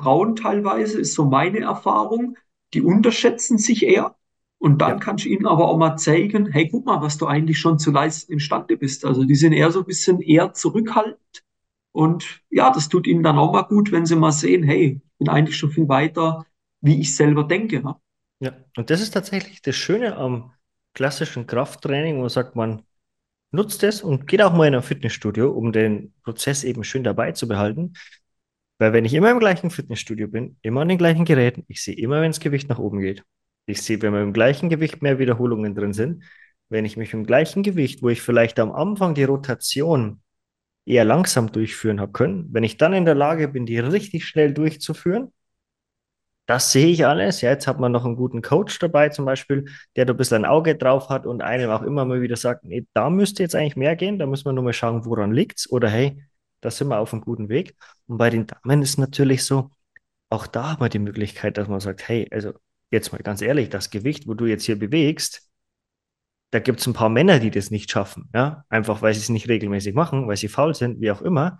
Frauen teilweise ist so meine Erfahrung, die unterschätzen sich eher. Und dann ja. kannst du ihnen aber auch mal zeigen, hey, guck mal, was du eigentlich schon zu leisten imstande bist. Also die sind eher so ein bisschen eher zurückhaltend. Und ja, das tut ihnen dann auch mal gut, wenn sie mal sehen, hey, ich bin eigentlich schon viel weiter, wie ich selber denke. Ne? Ja, und das ist tatsächlich das Schöne am klassischen Krafttraining, wo man sagt, man nutzt es und geht auch mal in ein Fitnessstudio, um den Prozess eben schön dabei zu behalten. Weil wenn ich immer im gleichen Fitnessstudio bin, immer an den gleichen Geräten, ich sehe immer, wenn das Gewicht nach oben geht. Ich sehe, wenn wir im gleichen Gewicht mehr Wiederholungen drin sind, wenn ich mich im gleichen Gewicht, wo ich vielleicht am Anfang die Rotation eher langsam durchführen habe können, wenn ich dann in der Lage bin, die richtig schnell durchzuführen, das sehe ich alles. Ja, jetzt hat man noch einen guten Coach dabei, zum Beispiel, der da ein bisschen ein Auge drauf hat und einem auch immer mal wieder sagt, nee, da müsste jetzt eigentlich mehr gehen, da müssen wir nur mal schauen, woran liegt's oder hey, da sind wir auf einem guten Weg. Und bei den Damen ist natürlich so, auch da haben wir die Möglichkeit, dass man sagt, hey, also jetzt mal ganz ehrlich, das Gewicht, wo du jetzt hier bewegst, da gibt es ein paar Männer, die das nicht schaffen, ja, einfach weil sie es nicht regelmäßig machen, weil sie faul sind, wie auch immer.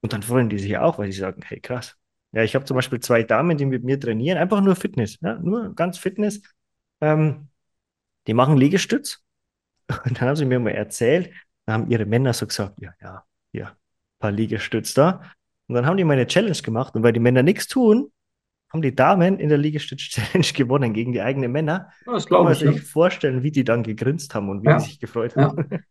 Und dann freuen die sich auch, weil sie sagen, hey, krass. Ja, ich habe zum Beispiel zwei Damen, die mit mir trainieren, einfach nur Fitness, ja, nur ganz Fitness. Ähm, die machen Liegestütz. Und dann haben sie mir mal erzählt, da haben ihre Männer so gesagt, ja, ja, ja, paar Liegestütz da. Und dann haben die meine Challenge gemacht. Und weil die Männer nichts tun, haben die Damen in der Liegestütz-Challenge gewonnen gegen die eigenen Männer. Das glaube Kann man sich ja. vorstellen, wie die dann gegrinst haben und wie ja. die sich gefreut haben.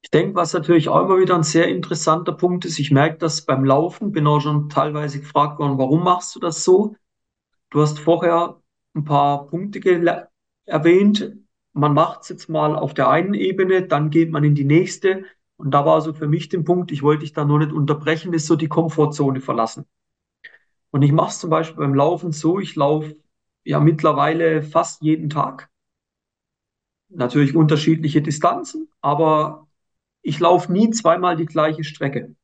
Ich denke, was natürlich auch immer wieder ein sehr interessanter Punkt ist, ich merke das beim Laufen, bin auch schon teilweise gefragt worden, warum machst du das so? Du hast vorher ein paar Punkte erwähnt. Man macht es jetzt mal auf der einen Ebene, dann geht man in die nächste. Und da war so für mich der Punkt, ich wollte dich da nur nicht unterbrechen, ist so die Komfortzone verlassen. Und ich mache es zum Beispiel beim Laufen so, ich laufe ja mittlerweile fast jeden Tag. natürlich unterschiedliche Distanzen, aber ich laufe nie zweimal die gleiche Strecke.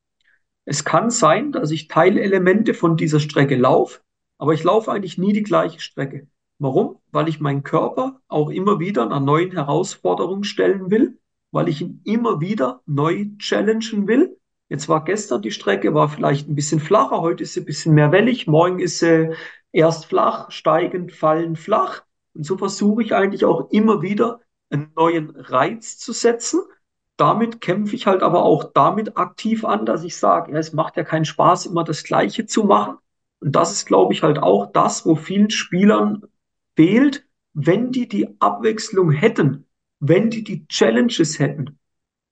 Es kann sein, dass ich Teilelemente von dieser Strecke laufe, aber ich laufe eigentlich nie die gleiche Strecke. Warum? Weil ich meinen Körper auch immer wieder einer neuen Herausforderung stellen will, weil ich ihn immer wieder neu challengen will. Jetzt war gestern die Strecke, war vielleicht ein bisschen flacher, heute ist sie ein bisschen mehr wellig, morgen ist sie erst flach, steigend, fallend, flach. Und so versuche ich eigentlich auch immer wieder einen neuen Reiz zu setzen. Damit kämpfe ich halt aber auch damit aktiv an, dass ich sage, ja, es macht ja keinen Spaß, immer das Gleiche zu machen. Und das ist, glaube ich, halt auch das, wo vielen Spielern fehlt, wenn die die Abwechslung hätten, wenn die die Challenges hätten,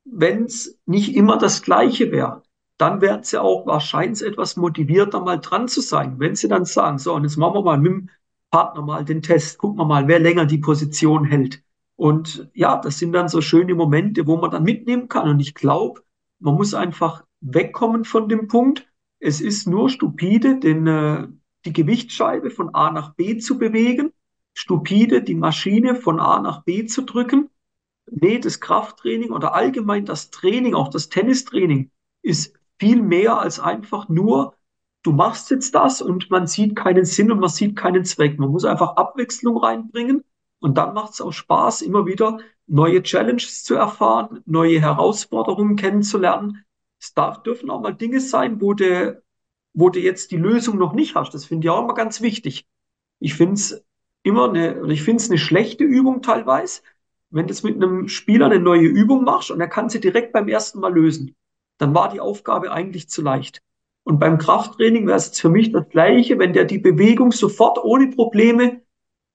wenn es nicht immer das Gleiche wäre, dann wären sie auch wahrscheinlich etwas motivierter, mal dran zu sein. Wenn sie dann sagen, so, und jetzt machen wir mal mit dem Partner mal den Test, gucken wir mal, wer länger die Position hält. Und ja, das sind dann so schöne Momente, wo man dann mitnehmen kann. Und ich glaube, man muss einfach wegkommen von dem Punkt, es ist nur stupide, den, äh, die Gewichtsscheibe von A nach B zu bewegen, stupide die Maschine von A nach B zu drücken. Nee, das Krafttraining oder allgemein das Training, auch das Tennistraining, ist viel mehr als einfach nur, du machst jetzt das und man sieht keinen Sinn und man sieht keinen Zweck. Man muss einfach Abwechslung reinbringen und dann macht es auch Spaß, immer wieder neue Challenges zu erfahren, neue Herausforderungen kennenzulernen. Es darf, dürfen auch mal Dinge sein, wo du, wo du jetzt die Lösung noch nicht hast. Das finde ich auch immer ganz wichtig. Ich finde es immer eine, ich finde es eine schlechte Übung teilweise, wenn du mit einem Spieler eine neue Übung machst und er kann sie direkt beim ersten Mal lösen, dann war die Aufgabe eigentlich zu leicht. Und beim Krafttraining wäre es jetzt für mich das Gleiche, wenn der die Bewegung sofort ohne Probleme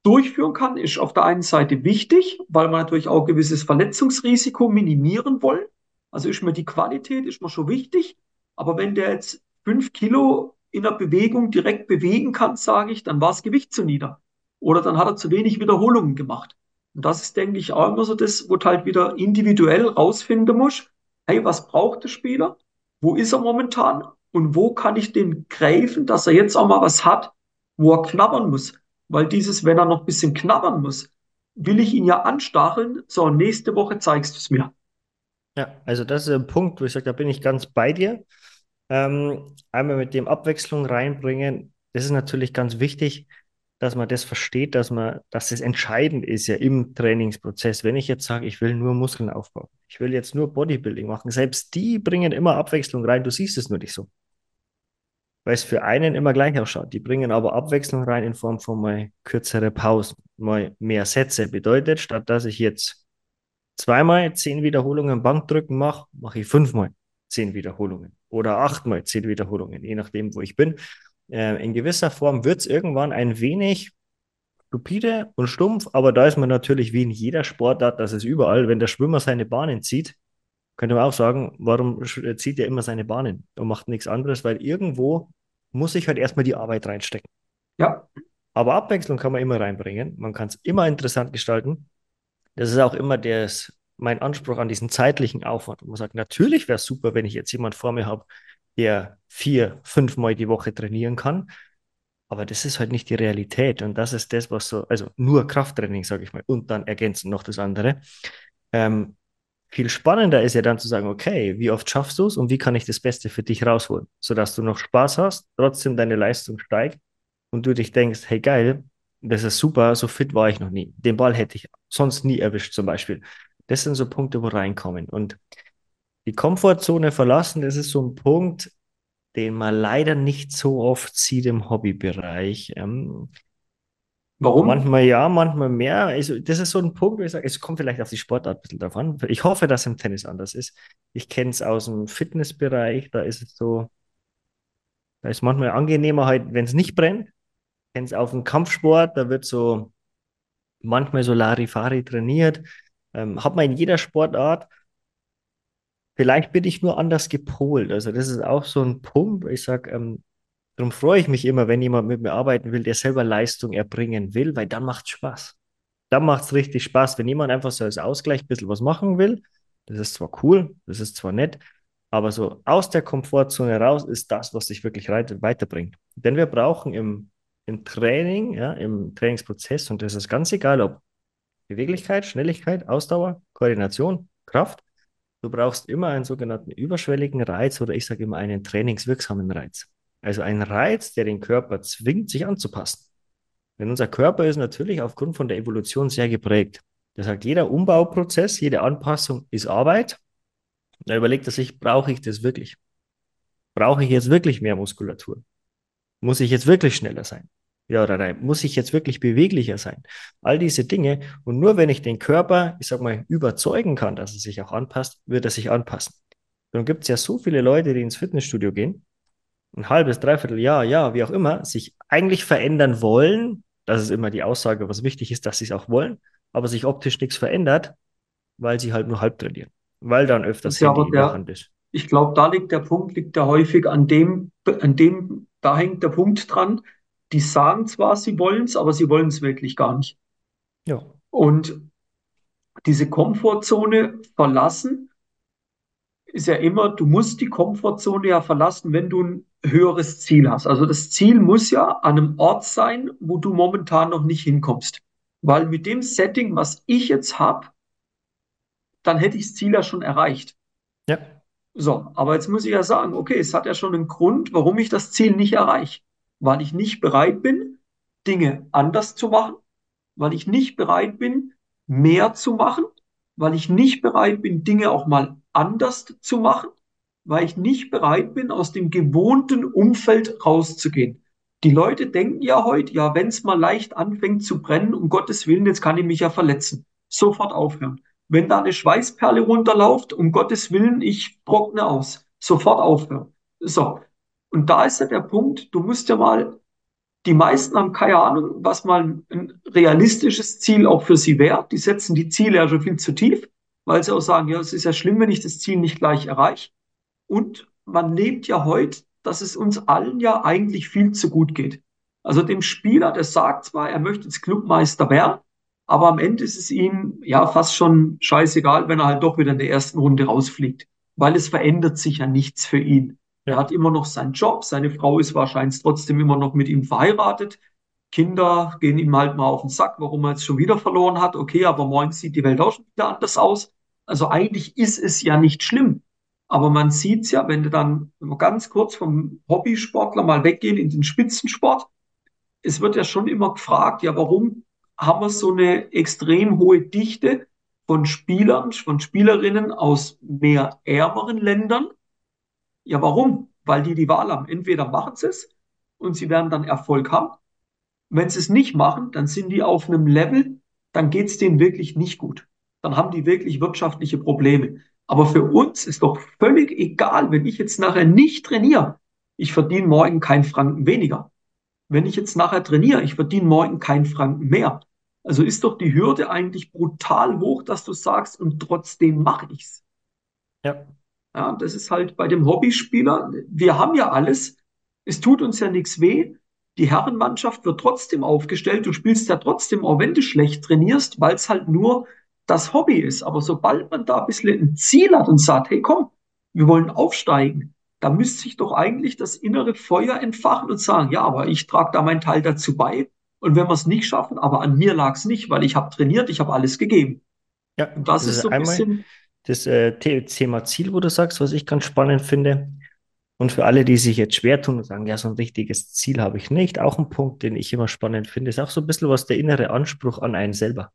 durchführen kann, ist auf der einen Seite wichtig, weil wir natürlich auch gewisses Verletzungsrisiko minimieren wollen. Also ist mir die Qualität, ist mir schon wichtig. Aber wenn der jetzt fünf Kilo in der Bewegung direkt bewegen kann, sage ich, dann war das Gewicht zu nieder. Oder dann hat er zu wenig Wiederholungen gemacht. Und das ist, denke ich, auch immer so das, wo du halt wieder individuell rausfinden musst, hey, was braucht der Spieler? Wo ist er momentan? Und wo kann ich den greifen, dass er jetzt auch mal was hat, wo er knabbern muss? Weil dieses, wenn er noch ein bisschen knabbern muss, will ich ihn ja anstacheln. So, nächste Woche zeigst du es mir. Ja, also das ist ein Punkt, wo ich sage, da bin ich ganz bei dir. Ähm, einmal mit dem Abwechslung reinbringen, das ist natürlich ganz wichtig, dass man das versteht, dass man, dass das entscheidend ist ja im Trainingsprozess. Wenn ich jetzt sage, ich will nur Muskeln aufbauen, ich will jetzt nur Bodybuilding machen, selbst die bringen immer Abwechslung rein, du siehst es nur nicht so weil es für einen immer gleich ausschaut. Die bringen aber Abwechslung rein in Form von mal kürzere Pausen, mal mehr Sätze. Bedeutet, statt dass ich jetzt zweimal zehn Wiederholungen Bankdrücken mache, mache ich fünfmal zehn Wiederholungen oder achtmal zehn Wiederholungen, je nachdem, wo ich bin. Äh, in gewisser Form wird es irgendwann ein wenig stupide und stumpf, aber da ist man natürlich wie in jeder Sportart, das ist überall, wenn der Schwimmer seine Bahnen zieht, könnte man auch sagen, warum zieht er immer seine Bahnen und macht nichts anderes, weil irgendwo muss ich halt erstmal die Arbeit reinstecken. Ja. Aber Abwechslung kann man immer reinbringen. Man kann es immer interessant gestalten. Das ist auch immer das, mein Anspruch an diesen zeitlichen Aufwand. Und man sagt, natürlich wäre es super, wenn ich jetzt jemand vor mir habe, der vier, fünfmal die Woche trainieren kann. Aber das ist halt nicht die Realität. Und das ist das, was so, also nur Krafttraining, sage ich mal, und dann ergänzen noch das andere. Ähm, viel spannender ist ja dann zu sagen, okay, wie oft schaffst du es und wie kann ich das Beste für dich rausholen, sodass du noch Spaß hast, trotzdem deine Leistung steigt und du dich denkst, hey geil, das ist super, so fit war ich noch nie. Den Ball hätte ich sonst nie erwischt zum Beispiel. Das sind so Punkte, wo reinkommen. Und die Komfortzone verlassen, das ist so ein Punkt, den man leider nicht so oft sieht im Hobbybereich. Ähm, Warum? Manchmal ja, manchmal mehr. Also, das ist so ein Punkt, wo ich sage, es kommt vielleicht auf die Sportart ein bisschen davon. Ich hoffe, dass es im Tennis anders ist. Ich kenne es aus dem Fitnessbereich, da ist es so, da ist manchmal angenehmer halt, wenn es nicht brennt. Ich kenne es auf dem Kampfsport, da wird so manchmal so Larifari trainiert. Ähm, hat man in jeder Sportart. Vielleicht bin ich nur anders gepolt. Also, das ist auch so ein Punkt, ich sage, ähm, Darum freue ich mich immer, wenn jemand mit mir arbeiten will, der selber Leistung erbringen will, weil dann macht es Spaß. Dann macht es richtig Spaß, wenn jemand einfach so als Ausgleich ein bisschen was machen will. Das ist zwar cool, das ist zwar nett, aber so aus der Komfortzone raus ist das, was dich wirklich weiterbringt. Denn wir brauchen im, im Training, ja, im Trainingsprozess, und das ist ganz egal, ob Beweglichkeit, Schnelligkeit, Ausdauer, Koordination, Kraft. Du brauchst immer einen sogenannten überschwelligen Reiz oder ich sage immer einen trainingswirksamen Reiz. Also ein Reiz, der den Körper zwingt, sich anzupassen. Denn unser Körper ist natürlich aufgrund von der Evolution sehr geprägt. Das heißt, jeder Umbauprozess, jede Anpassung ist Arbeit. Da überlegt er sich, brauche ich das wirklich? Brauche ich jetzt wirklich mehr Muskulatur? Muss ich jetzt wirklich schneller sein? Ja oder nein? Muss ich jetzt wirklich beweglicher sein? All diese Dinge. Und nur wenn ich den Körper, ich sag mal, überzeugen kann, dass er sich auch anpasst, wird er sich anpassen. Dann gibt es ja so viele Leute, die ins Fitnessstudio gehen, ein halbes, dreiviertel Jahr, ja, wie auch immer, sich eigentlich verändern wollen. Das ist immer die Aussage, was wichtig ist, dass sie es auch wollen, aber sich optisch nichts verändert, weil sie halt nur halb trainieren. Weil dann öfters ja Handy in der Hand ist. Ich glaube, da liegt der Punkt, liegt da häufig an dem, an dem, da hängt der Punkt dran. Die sagen zwar, sie wollen es, aber sie wollen es wirklich gar nicht. Ja. Und diese Komfortzone verlassen ist ja immer, du musst die Komfortzone ja verlassen, wenn du ein höheres Ziel hast. Also das Ziel muss ja an einem Ort sein, wo du momentan noch nicht hinkommst. Weil mit dem Setting, was ich jetzt habe, dann hätte ich das Ziel ja schon erreicht. Ja. So, aber jetzt muss ich ja sagen, okay, es hat ja schon einen Grund, warum ich das Ziel nicht erreiche. Weil ich nicht bereit bin, Dinge anders zu machen, weil ich nicht bereit bin, mehr zu machen, weil ich nicht bereit bin, Dinge auch mal anders zu machen, weil ich nicht bereit bin, aus dem gewohnten Umfeld rauszugehen. Die Leute denken ja heute, ja, wenn es mal leicht anfängt zu brennen, um Gottes Willen, jetzt kann ich mich ja verletzen. Sofort aufhören. Wenn da eine Schweißperle runterläuft, um Gottes Willen, ich trockne aus. Sofort aufhören. So. Und da ist ja der Punkt, du musst ja mal, die meisten haben keine Ahnung, was mal ein realistisches Ziel auch für sie wäre. Die setzen die Ziele ja schon viel zu tief, weil sie auch sagen, ja, es ist ja schlimm, wenn ich das Ziel nicht gleich erreiche. Und man lebt ja heute, dass es uns allen ja eigentlich viel zu gut geht. Also dem Spieler, der sagt zwar, er möchte jetzt Clubmeister werden, aber am Ende ist es ihm ja fast schon scheißegal, wenn er halt doch wieder in der ersten Runde rausfliegt, weil es verändert sich ja nichts für ihn. Er hat immer noch seinen Job, seine Frau ist wahrscheinlich trotzdem immer noch mit ihm verheiratet. Kinder gehen ihm halt mal auf den Sack, warum er jetzt schon wieder verloren hat. Okay, aber morgen sieht die Welt auch schon wieder anders aus. Also eigentlich ist es ja nicht schlimm. Aber man sieht's ja, wenn du dann ganz kurz vom Hobbysportler mal weggehen in den Spitzensport. Es wird ja schon immer gefragt, ja, warum haben wir so eine extrem hohe Dichte von Spielern, von Spielerinnen aus mehr ärmeren Ländern. Ja, warum? Weil die die Wahl haben. Entweder machen sie es und sie werden dann Erfolg haben. Wenn sie es nicht machen, dann sind die auf einem Level, dann geht's denen wirklich nicht gut. Dann haben die wirklich wirtschaftliche Probleme. Aber für uns ist doch völlig egal, wenn ich jetzt nachher nicht trainiere. Ich verdiene morgen keinen Franken weniger. Wenn ich jetzt nachher trainiere, ich verdiene morgen keinen Franken mehr. Also ist doch die Hürde eigentlich brutal hoch, dass du sagst, und trotzdem mache ich's. Ja. Ja, das ist halt bei dem Hobbyspieler, wir haben ja alles, es tut uns ja nichts weh. Die Herrenmannschaft wird trotzdem aufgestellt, du spielst ja trotzdem, auch wenn du schlecht trainierst, weil es halt nur das Hobby ist. Aber sobald man da ein bisschen ein Ziel hat und sagt, hey komm, wir wollen aufsteigen, da müsste sich doch eigentlich das innere Feuer entfachen und sagen, ja, aber ich trage da meinen Teil dazu bei und wenn wir es nicht schaffen, aber an mir lag es nicht, weil ich habe trainiert, ich habe alles gegeben. Ja, und das, das ist so ein bisschen. Das äh, Thema Ziel, wo du sagst, was ich ganz spannend finde. Und für alle, die sich jetzt schwer tun und sagen, ja, so ein richtiges Ziel habe ich nicht, auch ein Punkt, den ich immer spannend finde, ist auch so ein bisschen was der innere Anspruch an einen selber.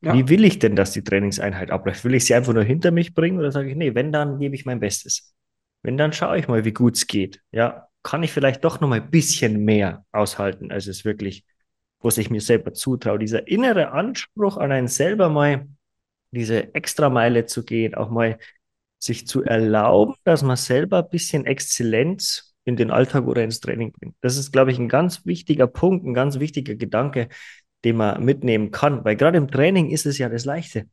Ja. Wie will ich denn, dass die Trainingseinheit abläuft? Will ich sie einfach nur hinter mich bringen oder sage ich, nee, wenn, dann gebe ich mein Bestes. Wenn, dann schaue ich mal, wie gut es geht. Ja, kann ich vielleicht doch noch mal ein bisschen mehr aushalten, als es wirklich was ich mir selber zutraue. Dieser innere Anspruch an einen selber mal diese Extrameile zu gehen, auch mal sich zu erlauben, dass man selber ein bisschen Exzellenz in den Alltag oder ins Training bringt. Das ist, glaube ich, ein ganz wichtiger Punkt, ein ganz wichtiger Gedanke, den man mitnehmen kann. Weil gerade im Training ist es ja das Leichte.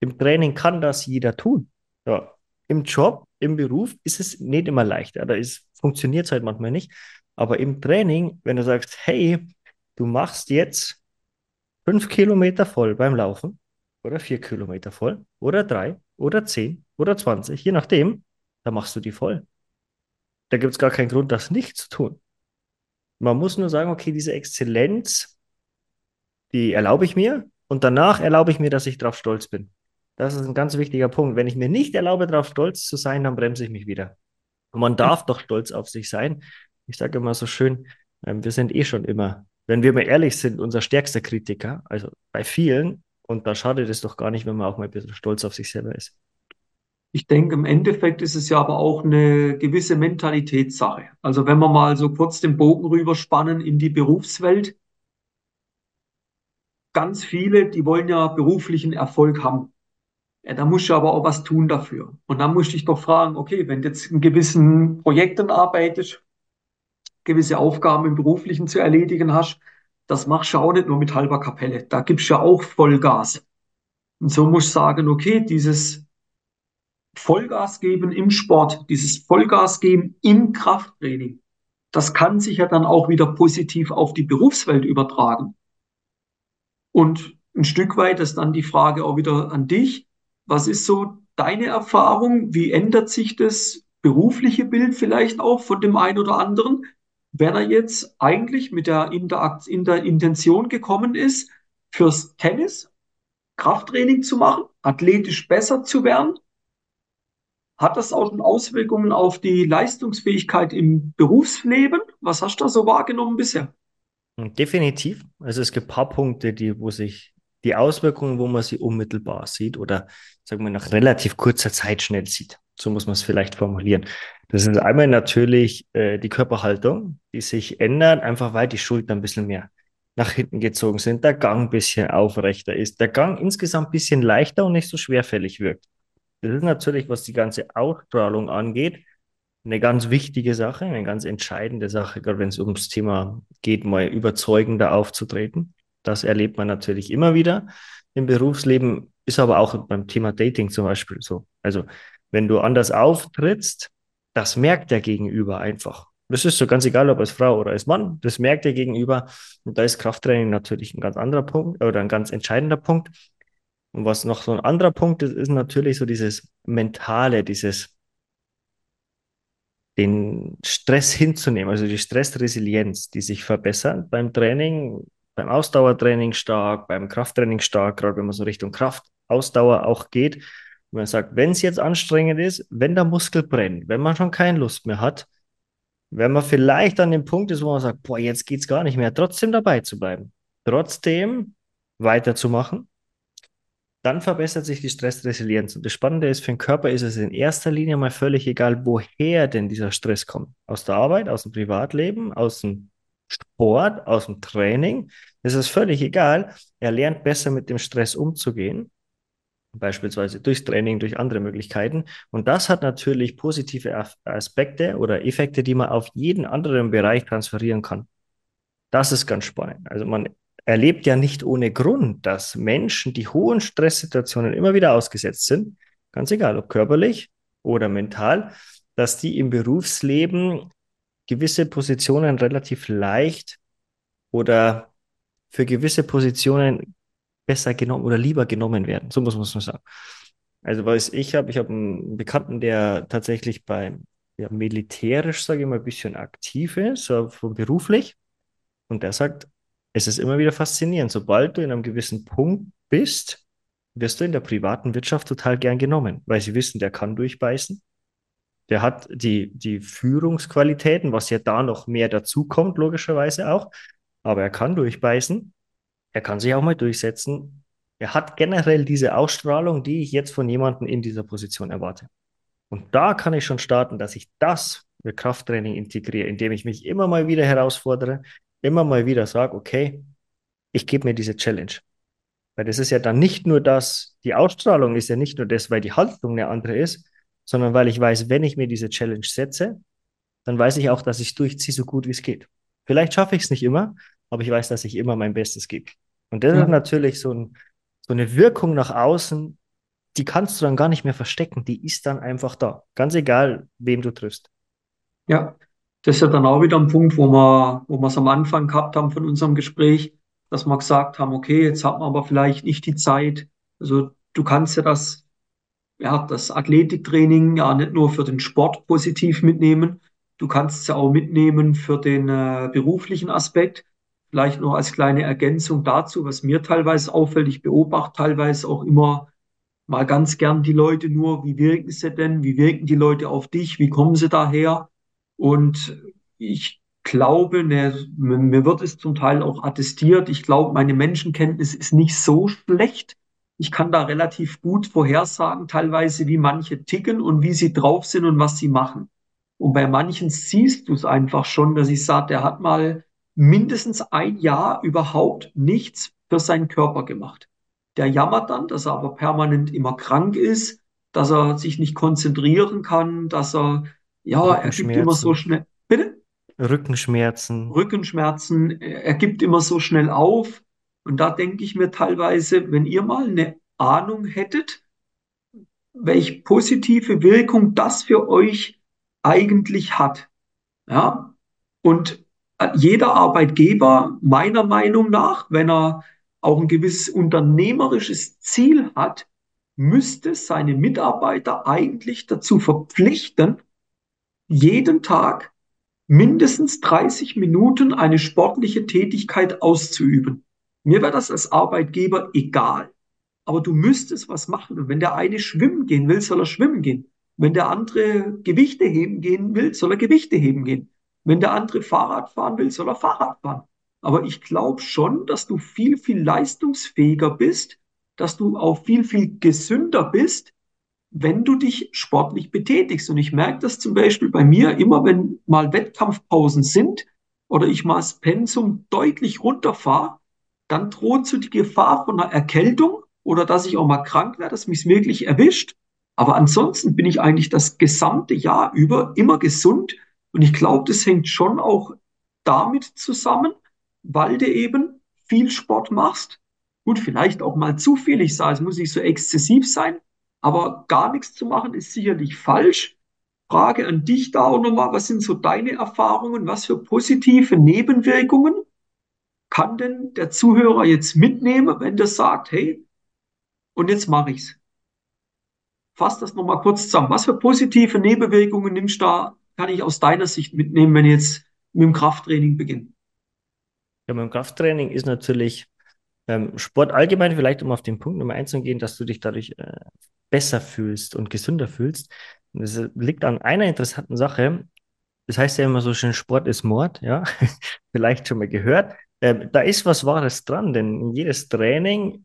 Im Training kann das jeder tun. Ja. Im Job, im Beruf ist es nicht immer leichter. Da funktioniert es halt manchmal nicht. Aber im Training, wenn du sagst, hey, du machst jetzt fünf Kilometer voll beim Laufen oder vier Kilometer voll oder drei oder zehn oder zwanzig, je nachdem, dann machst du die voll. Da gibt es gar keinen Grund, das nicht zu tun. Man muss nur sagen, okay, diese Exzellenz, die erlaube ich mir, und danach erlaube ich mir, dass ich darauf stolz bin. Das ist ein ganz wichtiger Punkt. Wenn ich mir nicht erlaube, darauf stolz zu sein, dann bremse ich mich wieder. Und man darf doch stolz auf sich sein. Ich sage immer so schön, ähm, wir sind eh schon immer, wenn wir mal ehrlich sind, unser stärkster Kritiker, also bei vielen. Und da schadet es doch gar nicht, wenn man auch mal ein bisschen stolz auf sich selber ist. Ich denke, im Endeffekt ist es ja aber auch eine gewisse Mentalitätssache. Also wenn wir mal so kurz den Bogen rüberspannen in die Berufswelt, ganz viele, die wollen ja beruflichen Erfolg haben. Ja, da musst du aber auch was tun dafür. Und dann musst du dich doch fragen, okay, wenn du jetzt in gewissen Projekten arbeitest, gewisse Aufgaben im Beruflichen zu erledigen hast, das machst du auch nicht nur mit halber Kapelle. Da gibst du ja auch Vollgas. Und so musst du sagen, okay, dieses Vollgas geben im Sport, dieses Vollgas geben im Krafttraining, das kann sich ja dann auch wieder positiv auf die Berufswelt übertragen. Und ein Stück weit ist dann die Frage auch wieder an dich. Was ist so deine Erfahrung? Wie ändert sich das berufliche Bild vielleicht auch von dem einen oder anderen, wenn er jetzt eigentlich mit der, Interakt in der Intention gekommen ist, fürs Tennis Krafttraining zu machen, athletisch besser zu werden? Hat das auch schon Auswirkungen auf die Leistungsfähigkeit im Berufsleben? Was hast du da so wahrgenommen bisher? Definitiv. Also es gibt ein paar Punkte, die, wo sich die Auswirkungen, wo man sie unmittelbar sieht oder sagen wir nach relativ kurzer Zeit schnell sieht. So muss man es vielleicht formulieren. Das ist einmal natürlich äh, die Körperhaltung, die sich ändert, einfach weil die Schultern ein bisschen mehr nach hinten gezogen sind, der Gang ein bisschen aufrechter ist, der Gang insgesamt ein bisschen leichter und nicht so schwerfällig wirkt. Das ist natürlich, was die ganze Ausstrahlung angeht, eine ganz wichtige Sache, eine ganz entscheidende Sache, gerade wenn es ums Thema geht, mal überzeugender aufzutreten. Das erlebt man natürlich immer wieder im Berufsleben, ist aber auch beim Thema Dating zum Beispiel so. Also wenn du anders auftrittst, das merkt der Gegenüber einfach. Das ist so ganz egal, ob als Frau oder als Mann, das merkt der Gegenüber. Und da ist Krafttraining natürlich ein ganz anderer Punkt oder ein ganz entscheidender Punkt. Und was noch so ein anderer Punkt ist, ist natürlich so dieses Mentale, dieses den Stress hinzunehmen, also die Stressresilienz, die sich verbessert beim Training, beim Ausdauertraining stark, beim Krafttraining stark, gerade wenn man so Richtung Kraftausdauer auch geht. Und man sagt, wenn es jetzt anstrengend ist, wenn der Muskel brennt, wenn man schon keine Lust mehr hat, wenn man vielleicht an dem Punkt ist, wo man sagt, boah, jetzt geht es gar nicht mehr, trotzdem dabei zu bleiben, trotzdem weiterzumachen, dann verbessert sich die Stressresilienz. Und das Spannende ist, für den Körper ist es in erster Linie mal völlig egal, woher denn dieser Stress kommt. Aus der Arbeit, aus dem Privatleben, aus dem Sport, aus dem Training. Es ist völlig egal. Er lernt besser mit dem Stress umzugehen. Beispielsweise durchs Training, durch andere Möglichkeiten. Und das hat natürlich positive Aspekte oder Effekte, die man auf jeden anderen Bereich transferieren kann. Das ist ganz spannend. Also man erlebt ja nicht ohne Grund, dass Menschen, die hohen Stresssituationen immer wieder ausgesetzt sind, ganz egal, ob körperlich oder mental, dass die im Berufsleben gewisse Positionen relativ leicht oder für gewisse Positionen besser genommen oder lieber genommen werden. So muss man es nur sagen. Also was ich habe, ich habe einen Bekannten, der tatsächlich beim ja, militärisch, sage ich mal, ein bisschen aktiv ist, so beruflich. Und der sagt, es ist immer wieder faszinierend. Sobald du in einem gewissen Punkt bist, wirst du in der privaten Wirtschaft total gern genommen, weil sie wissen, der kann durchbeißen. Der hat die, die Führungsqualitäten, was ja da noch mehr dazukommt, logischerweise auch. Aber er kann durchbeißen. Er kann sich auch mal durchsetzen. Er hat generell diese Ausstrahlung, die ich jetzt von jemandem in dieser Position erwarte. Und da kann ich schon starten, dass ich das mit Krafttraining integriere, indem ich mich immer mal wieder herausfordere, immer mal wieder sage, okay, ich gebe mir diese Challenge. Weil das ist ja dann nicht nur das, die Ausstrahlung ist ja nicht nur das, weil die Haltung eine andere ist, sondern weil ich weiß, wenn ich mir diese Challenge setze, dann weiß ich auch, dass ich es durchziehe, so gut wie es geht. Vielleicht schaffe ich es nicht immer, aber ich weiß, dass ich immer mein Bestes gebe. Und das ja. ist natürlich so, ein, so eine Wirkung nach außen, die kannst du dann gar nicht mehr verstecken. Die ist dann einfach da. Ganz egal, wem du triffst. Ja, das ist ja dann auch wieder ein Punkt, wo wir, wo wir es am Anfang gehabt haben von unserem Gespräch, dass wir gesagt haben, okay, jetzt hat man aber vielleicht nicht die Zeit. Also du kannst ja das, ja, das Athletiktraining ja nicht nur für den Sport positiv mitnehmen, du kannst es ja auch mitnehmen für den äh, beruflichen Aspekt. Vielleicht noch als kleine Ergänzung dazu, was mir teilweise auffällt, ich beobachte teilweise auch immer mal ganz gern die Leute nur, wie wirken sie denn, wie wirken die Leute auf dich, wie kommen sie daher? Und ich glaube, ne, mir wird es zum Teil auch attestiert, ich glaube, meine Menschenkenntnis ist nicht so schlecht. Ich kann da relativ gut vorhersagen, teilweise, wie manche ticken und wie sie drauf sind und was sie machen. Und bei manchen siehst du es einfach schon, dass ich sage, der hat mal mindestens ein Jahr überhaupt nichts für seinen Körper gemacht. Der jammert dann, dass er aber permanent immer krank ist, dass er sich nicht konzentrieren kann, dass er, ja, er gibt immer so schnell, bitte? Rückenschmerzen. Rückenschmerzen, er gibt immer so schnell auf. Und da denke ich mir teilweise, wenn ihr mal eine Ahnung hättet, welche positive Wirkung das für euch eigentlich hat. Ja, und jeder Arbeitgeber, meiner Meinung nach, wenn er auch ein gewisses unternehmerisches Ziel hat, müsste seine Mitarbeiter eigentlich dazu verpflichten, jeden Tag mindestens 30 Minuten eine sportliche Tätigkeit auszuüben. Mir wäre das als Arbeitgeber egal. Aber du müsstest was machen. Und wenn der eine schwimmen gehen will, soll er schwimmen gehen. Wenn der andere Gewichte heben gehen will, soll er Gewichte heben gehen. Wenn der andere Fahrrad fahren will, soll er Fahrrad fahren. Aber ich glaube schon, dass du viel, viel leistungsfähiger bist, dass du auch viel, viel gesünder bist, wenn du dich sportlich betätigst. Und ich merke das zum Beispiel bei mir immer, wenn mal Wettkampfpausen sind oder ich mal das Pensum deutlich runterfahre, dann droht so die Gefahr von einer Erkältung oder dass ich auch mal krank werde, dass mich wirklich erwischt. Aber ansonsten bin ich eigentlich das gesamte Jahr über immer gesund. Und ich glaube, das hängt schon auch damit zusammen, weil du eben viel Sport machst. Gut, vielleicht auch mal zu viel. Ich sage, es muss nicht so exzessiv sein, aber gar nichts zu machen ist sicherlich falsch. Frage an dich da auch nochmal, was sind so deine Erfahrungen? Was für positive Nebenwirkungen kann denn der Zuhörer jetzt mitnehmen, wenn der sagt, hey, und jetzt mache ich's? Fass das nochmal kurz zusammen. Was für positive Nebenwirkungen nimmst du da, kann ich aus deiner Sicht mitnehmen, wenn ich jetzt mit dem Krafttraining beginne? Ja, beim Krafttraining ist natürlich ähm, Sport allgemein, vielleicht um auf den Punkt Nummer eins zu gehen, dass du dich dadurch äh, besser fühlst und gesünder fühlst. Das liegt an einer interessanten Sache. Das heißt ja immer so schön, Sport ist Mord, ja, vielleicht schon mal gehört. Ähm, da ist was Wahres dran, denn jedes Training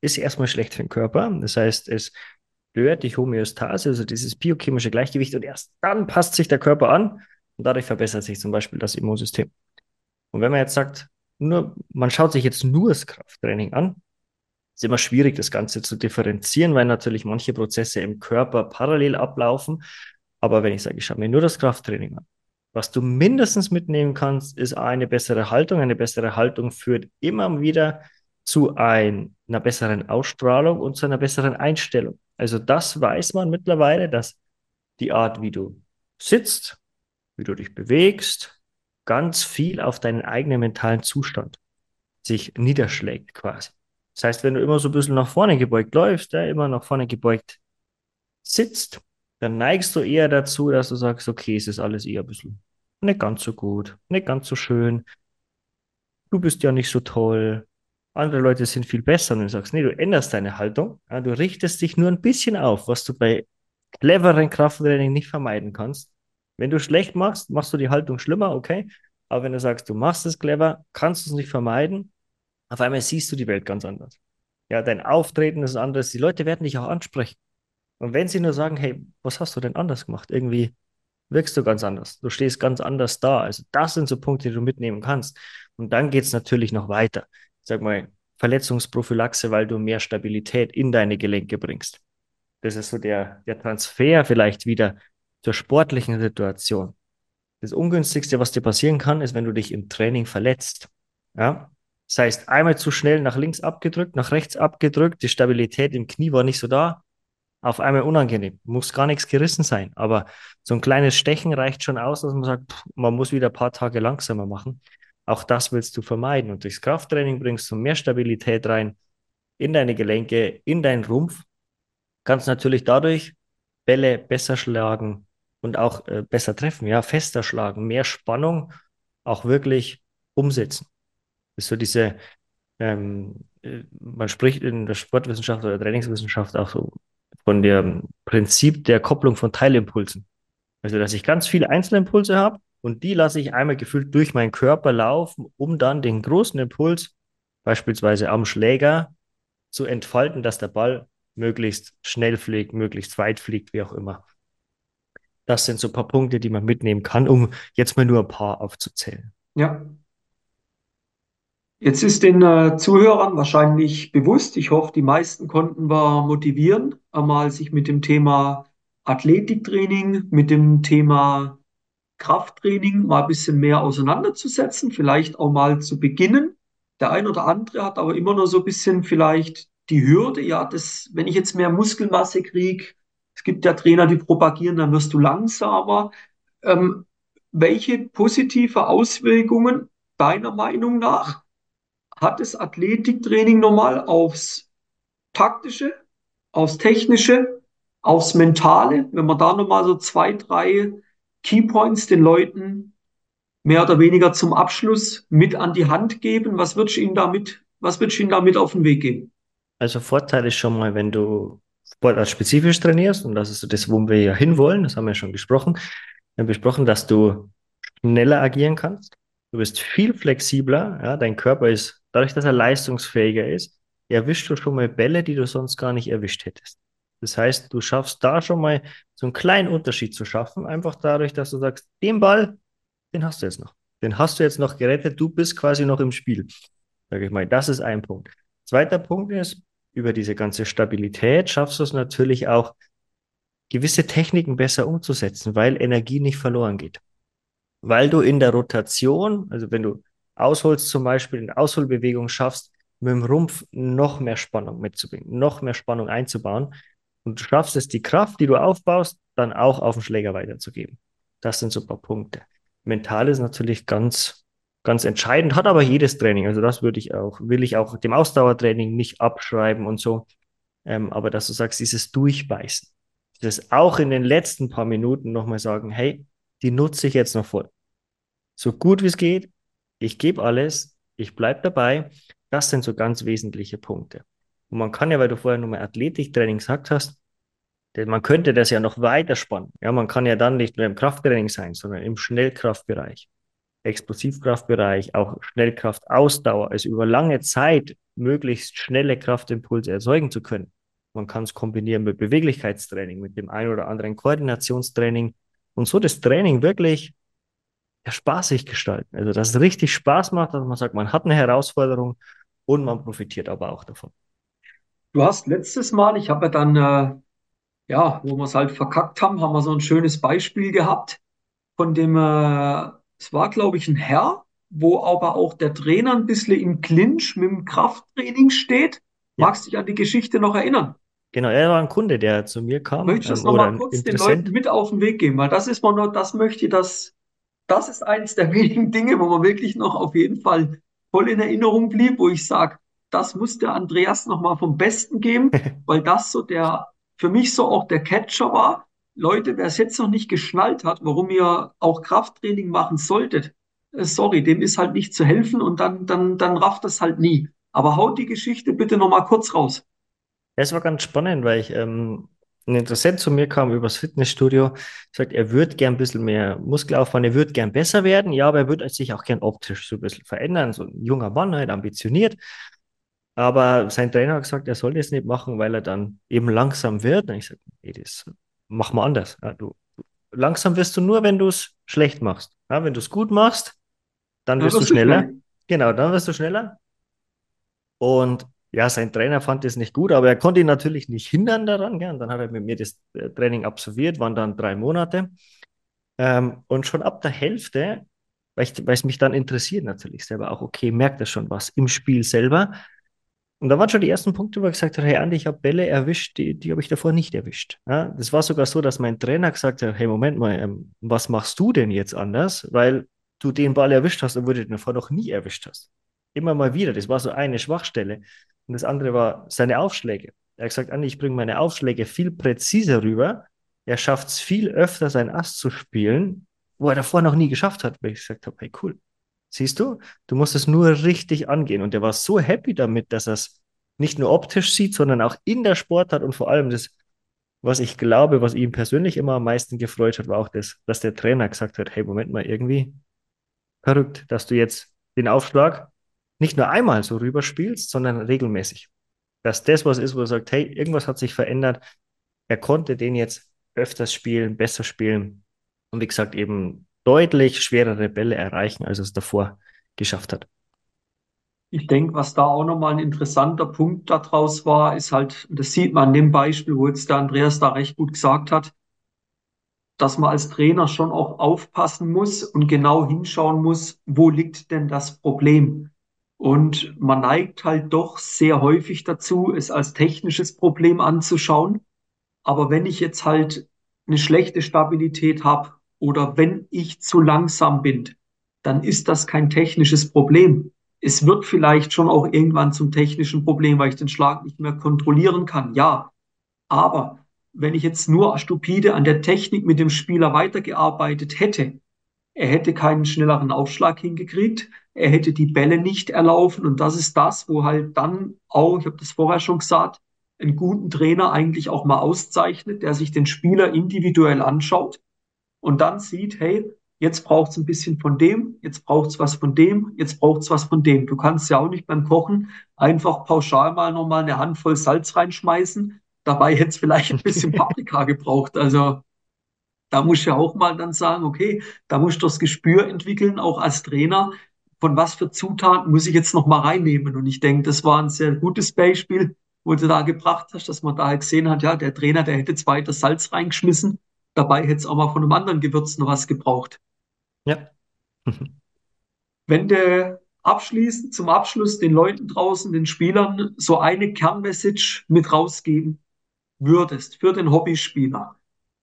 ist erstmal schlecht für den Körper. Das heißt, es stört die Homöostase, also dieses biochemische Gleichgewicht, und erst dann passt sich der Körper an und dadurch verbessert sich zum Beispiel das Immunsystem. Und wenn man jetzt sagt, nur, man schaut sich jetzt nur das Krafttraining an, ist immer schwierig, das Ganze zu differenzieren, weil natürlich manche Prozesse im Körper parallel ablaufen. Aber wenn ich sage, ich schaue mir nur das Krafttraining an, was du mindestens mitnehmen kannst, ist eine bessere Haltung. Eine bessere Haltung führt immer wieder zu ein, einer besseren Ausstrahlung und zu einer besseren Einstellung. Also das weiß man mittlerweile, dass die Art, wie du sitzt, wie du dich bewegst, ganz viel auf deinen eigenen mentalen Zustand sich niederschlägt quasi. Das heißt, wenn du immer so ein bisschen nach vorne gebeugt läufst, ja, immer nach vorne gebeugt sitzt, dann neigst du eher dazu, dass du sagst, okay, es ist alles eher ein bisschen nicht ganz so gut, nicht ganz so schön. Du bist ja nicht so toll. Andere Leute sind viel besser. Und du sagst, nee, du änderst deine Haltung. Ja, du richtest dich nur ein bisschen auf, was du bei cleveren Krafttraining nicht vermeiden kannst. Wenn du schlecht machst, machst du die Haltung schlimmer, okay. Aber wenn du sagst, du machst es clever, kannst du es nicht vermeiden, auf einmal siehst du die Welt ganz anders. Ja, dein Auftreten ist anders. Die Leute werden dich auch ansprechen. Und wenn sie nur sagen, hey, was hast du denn anders gemacht? Irgendwie wirkst du ganz anders. Du stehst ganz anders da. Also das sind so Punkte, die du mitnehmen kannst. Und dann geht es natürlich noch weiter. Sag mal, Verletzungsprophylaxe, weil du mehr Stabilität in deine Gelenke bringst. Das ist so der, der Transfer vielleicht wieder zur sportlichen Situation. Das Ungünstigste, was dir passieren kann, ist, wenn du dich im Training verletzt. Ja? Das heißt, einmal zu schnell nach links abgedrückt, nach rechts abgedrückt, die Stabilität im Knie war nicht so da, auf einmal unangenehm. Muss gar nichts gerissen sein, aber so ein kleines Stechen reicht schon aus, dass man sagt, pff, man muss wieder ein paar Tage langsamer machen. Auch das willst du vermeiden. Und durchs Krafttraining bringst du mehr Stabilität rein in deine Gelenke, in deinen Rumpf. Kannst natürlich dadurch Bälle besser schlagen, und auch äh, besser treffen, ja, fester schlagen, mehr Spannung auch wirklich umsetzen. Das ist so diese, ähm, äh, man spricht in der Sportwissenschaft oder Trainingswissenschaft auch so von dem Prinzip der Kopplung von Teilimpulsen. Also, dass ich ganz viele Einzelimpulse habe und die lasse ich einmal gefühlt durch meinen Körper laufen, um dann den großen Impuls, beispielsweise am Schläger, zu entfalten, dass der Ball möglichst schnell fliegt, möglichst weit fliegt, wie auch immer. Das sind so ein paar Punkte, die man mitnehmen kann, um jetzt mal nur ein paar aufzuzählen. Ja. Jetzt ist den äh, Zuhörern wahrscheinlich bewusst, ich hoffe, die meisten konnten wir motivieren, einmal sich mit dem Thema Athletiktraining, mit dem Thema Krafttraining mal ein bisschen mehr auseinanderzusetzen, vielleicht auch mal zu beginnen. Der ein oder andere hat aber immer nur so ein bisschen vielleicht die Hürde, ja, das, wenn ich jetzt mehr Muskelmasse kriege, es gibt ja Trainer, die propagieren, dann wirst du langsamer. Ähm, welche positive Auswirkungen deiner Meinung nach hat das Athletiktraining nochmal aufs taktische, aufs technische, aufs mentale, wenn man da nochmal so zwei, drei Keypoints den Leuten mehr oder weniger zum Abschluss mit an die Hand geben? Was würdest du ihnen damit, was würdest du ihnen damit auf den Weg geben? Also Vorteil ist schon mal, wenn du sportartspezifisch trainierst, und das ist so das, wo wir ja hinwollen, das haben wir ja schon gesprochen, wir haben besprochen, dass du schneller agieren kannst. Du bist viel flexibler, ja, dein Körper ist, dadurch, dass er leistungsfähiger ist, erwischst du schon mal Bälle, die du sonst gar nicht erwischt hättest. Das heißt, du schaffst da schon mal so einen kleinen Unterschied zu schaffen, einfach dadurch, dass du sagst, den Ball, den hast du jetzt noch. Den hast du jetzt noch gerettet, du bist quasi noch im Spiel. Sag ich mal, das ist ein Punkt. Zweiter Punkt ist, über diese ganze Stabilität schaffst du es natürlich auch, gewisse Techniken besser umzusetzen, weil Energie nicht verloren geht. Weil du in der Rotation, also wenn du ausholst zum Beispiel, in Ausholbewegung schaffst, mit dem Rumpf noch mehr Spannung mitzubringen, noch mehr Spannung einzubauen, und du schaffst es, die Kraft, die du aufbaust, dann auch auf den Schläger weiterzugeben. Das sind so ein paar Punkte. Mental ist natürlich ganz, ganz entscheidend, hat aber jedes Training. Also das würde ich auch, will ich auch dem Ausdauertraining nicht abschreiben und so. Ähm, aber dass du sagst, dieses Durchbeißen, das auch in den letzten paar Minuten nochmal sagen, hey, die nutze ich jetzt noch voll. So gut wie es geht, ich gebe alles, ich bleibe dabei. Das sind so ganz wesentliche Punkte. Und man kann ja, weil du vorher nochmal Athletiktraining gesagt hast, man könnte das ja noch weiter spannen. Ja, man kann ja dann nicht nur im Krafttraining sein, sondern im Schnellkraftbereich, Explosivkraftbereich, auch Schnellkraft, Ausdauer, also über lange Zeit möglichst schnelle Kraftimpulse erzeugen zu können. Man kann es kombinieren mit Beweglichkeitstraining, mit dem einen oder anderen Koordinationstraining und so das Training wirklich ja, spaßig gestalten. Also, dass es richtig Spaß macht, dass man sagt, man hat eine Herausforderung und man profitiert aber auch davon. Du hast letztes Mal, ich habe ja dann, äh, ja, wo wir es halt verkackt haben, haben wir so ein schönes Beispiel gehabt von dem, äh, es war, glaube ich, ein Herr, wo aber auch der Trainer ein bisschen im Clinch mit dem Krafttraining steht. Ja. Magst du dich an die Geschichte noch erinnern? Genau, er war ein Kunde, der zu mir kam. Möchtest du das ähm, nochmal kurz den. Leuten mit auf den Weg geben? Weil das ist man nur, das möchte ich, das, das ist eins der wenigen Dinge, wo man wirklich noch auf jeden Fall voll in Erinnerung blieb, wo ich sage, das muss der Andreas nochmal vom Besten geben, weil das so der, für mich so auch der Catcher war. Leute, wer es jetzt noch nicht geschnallt hat, warum ihr auch Krafttraining machen solltet, äh, sorry, dem ist halt nicht zu helfen und dann, dann, dann rafft das halt nie. Aber haut die Geschichte bitte nochmal kurz raus. Es war ganz spannend, weil ich ähm, ein Interessent zu mir kam übers Fitnessstudio, sagt, er würde gern ein bisschen mehr Muskelaufbau, er würde gern besser werden, ja, aber er würde sich auch gern optisch so ein bisschen verändern, so ein junger Mann, halt ambitioniert. Aber sein Trainer hat gesagt, er soll das nicht machen, weil er dann eben langsam wird. Und ich sage, nee, das mach mal anders. Ja, du, langsam wirst du nur, wenn du es schlecht machst. Ja, wenn du es gut machst, dann Ja, wirst du wirst du schneller. schnell. Genau, dann wirst du schneller. Und ja, sein Trainer fand das nicht gut, aber er konnte ihn natürlich nicht hindern daran. Gell? Und dann hat er mit mir das äh, Training absolviert, waren dann drei Monate. Ähm, und schon ab der Hälfte, weil es mich dann interessiert natürlich selber auch, okay, merkt er schon was im Spiel selber. Und da waren schon die ersten Punkte, wo er gesagt hat, hey Andi, ich habe Bälle erwischt, die, die habe ich davor nicht erwischt. Ja, das war sogar so, dass mein Trainer gesagt hat, hey Moment mal, ähm, was machst du denn jetzt anders? Weil du den Ball erwischt hast, obwohl du den davor noch nie erwischt hast. Immer mal wieder, das war so eine Schwachstelle. Und das andere war seine Aufschläge. Er hat gesagt, Andi, ich bringe meine Aufschläge viel präziser rüber. Er schafft es viel öfter, sein Ass zu spielen, wo er davor noch nie geschafft hat, weil ich gesagt habe, hey cool, Siehst du? Du musst es nur richtig angehen. Und der war so happy damit, dass er es nicht nur optisch sieht, sondern auch in der Sportart und vor allem das, was ich glaube, was ihn persönlich immer am meisten gefreut hat, war auch das, dass der Trainer gesagt hat, hey, Moment mal, irgendwie verrückt, dass du jetzt den Aufschlag nicht nur einmal so rüberspielst, sondern regelmäßig. Dass das was ist, wo er sagt, hey, irgendwas hat sich verändert. Er konnte den jetzt öfters spielen, besser spielen und wie gesagt eben deutlich schwerere Bälle erreichen, als es davor geschafft hat. Ich denke, was da auch nochmal ein interessanter Punkt daraus war, ist halt, das sieht man an dem Beispiel, wo jetzt der Andreas da recht gut gesagt hat, dass man als Trainer schon auch aufpassen muss und genau hinschauen muss, wo liegt denn das Problem? Und man neigt halt doch sehr häufig dazu, es als technisches Problem anzuschauen. Aber wenn ich jetzt halt eine schlechte Stabilität habe oder wenn ich zu langsam bin, dann ist das kein technisches Problem. Es wird vielleicht schon auch irgendwann zum technischen Problem, weil ich den Schlag nicht mehr kontrollieren kann. Ja, aber wenn ich jetzt nur stupide an der Technik mit dem Spieler weitergearbeitet hätte, er hätte keinen schnelleren Aufschlag hingekriegt, er hätte die Bälle nicht erlaufen und das ist das, wo halt dann auch, ich habe das vorher schon gesagt, einen guten Trainer eigentlich auch mal auszeichnet, der sich den Spieler individuell anschaut und dann sieht, hey, jetzt braucht es ein bisschen von dem, jetzt braucht es was von dem, jetzt braucht es was von dem. Du kannst ja auch nicht beim Kochen einfach pauschal mal nochmal eine Handvoll Salz reinschmeißen Dabei hätte es vielleicht ein bisschen Paprika gebraucht. Also da muss ich ja auch mal dann sagen, okay, da muss ich das Gespür entwickeln, auch als Trainer, von was für Zutaten muss ich jetzt noch mal reinnehmen. Und ich denke, das war ein sehr gutes Beispiel, wo du da gebracht hast, dass man da halt gesehen hat, ja, der Trainer, der hätte jetzt weiter Salz reingeschmissen. Dabei hätte es auch mal von einem anderen Gewürz noch was gebraucht. Ja. Wenn der abschließend zum Abschluss den Leuten draußen, den Spielern so eine Kernmessage mit rausgeben, würdest für den Hobbyspieler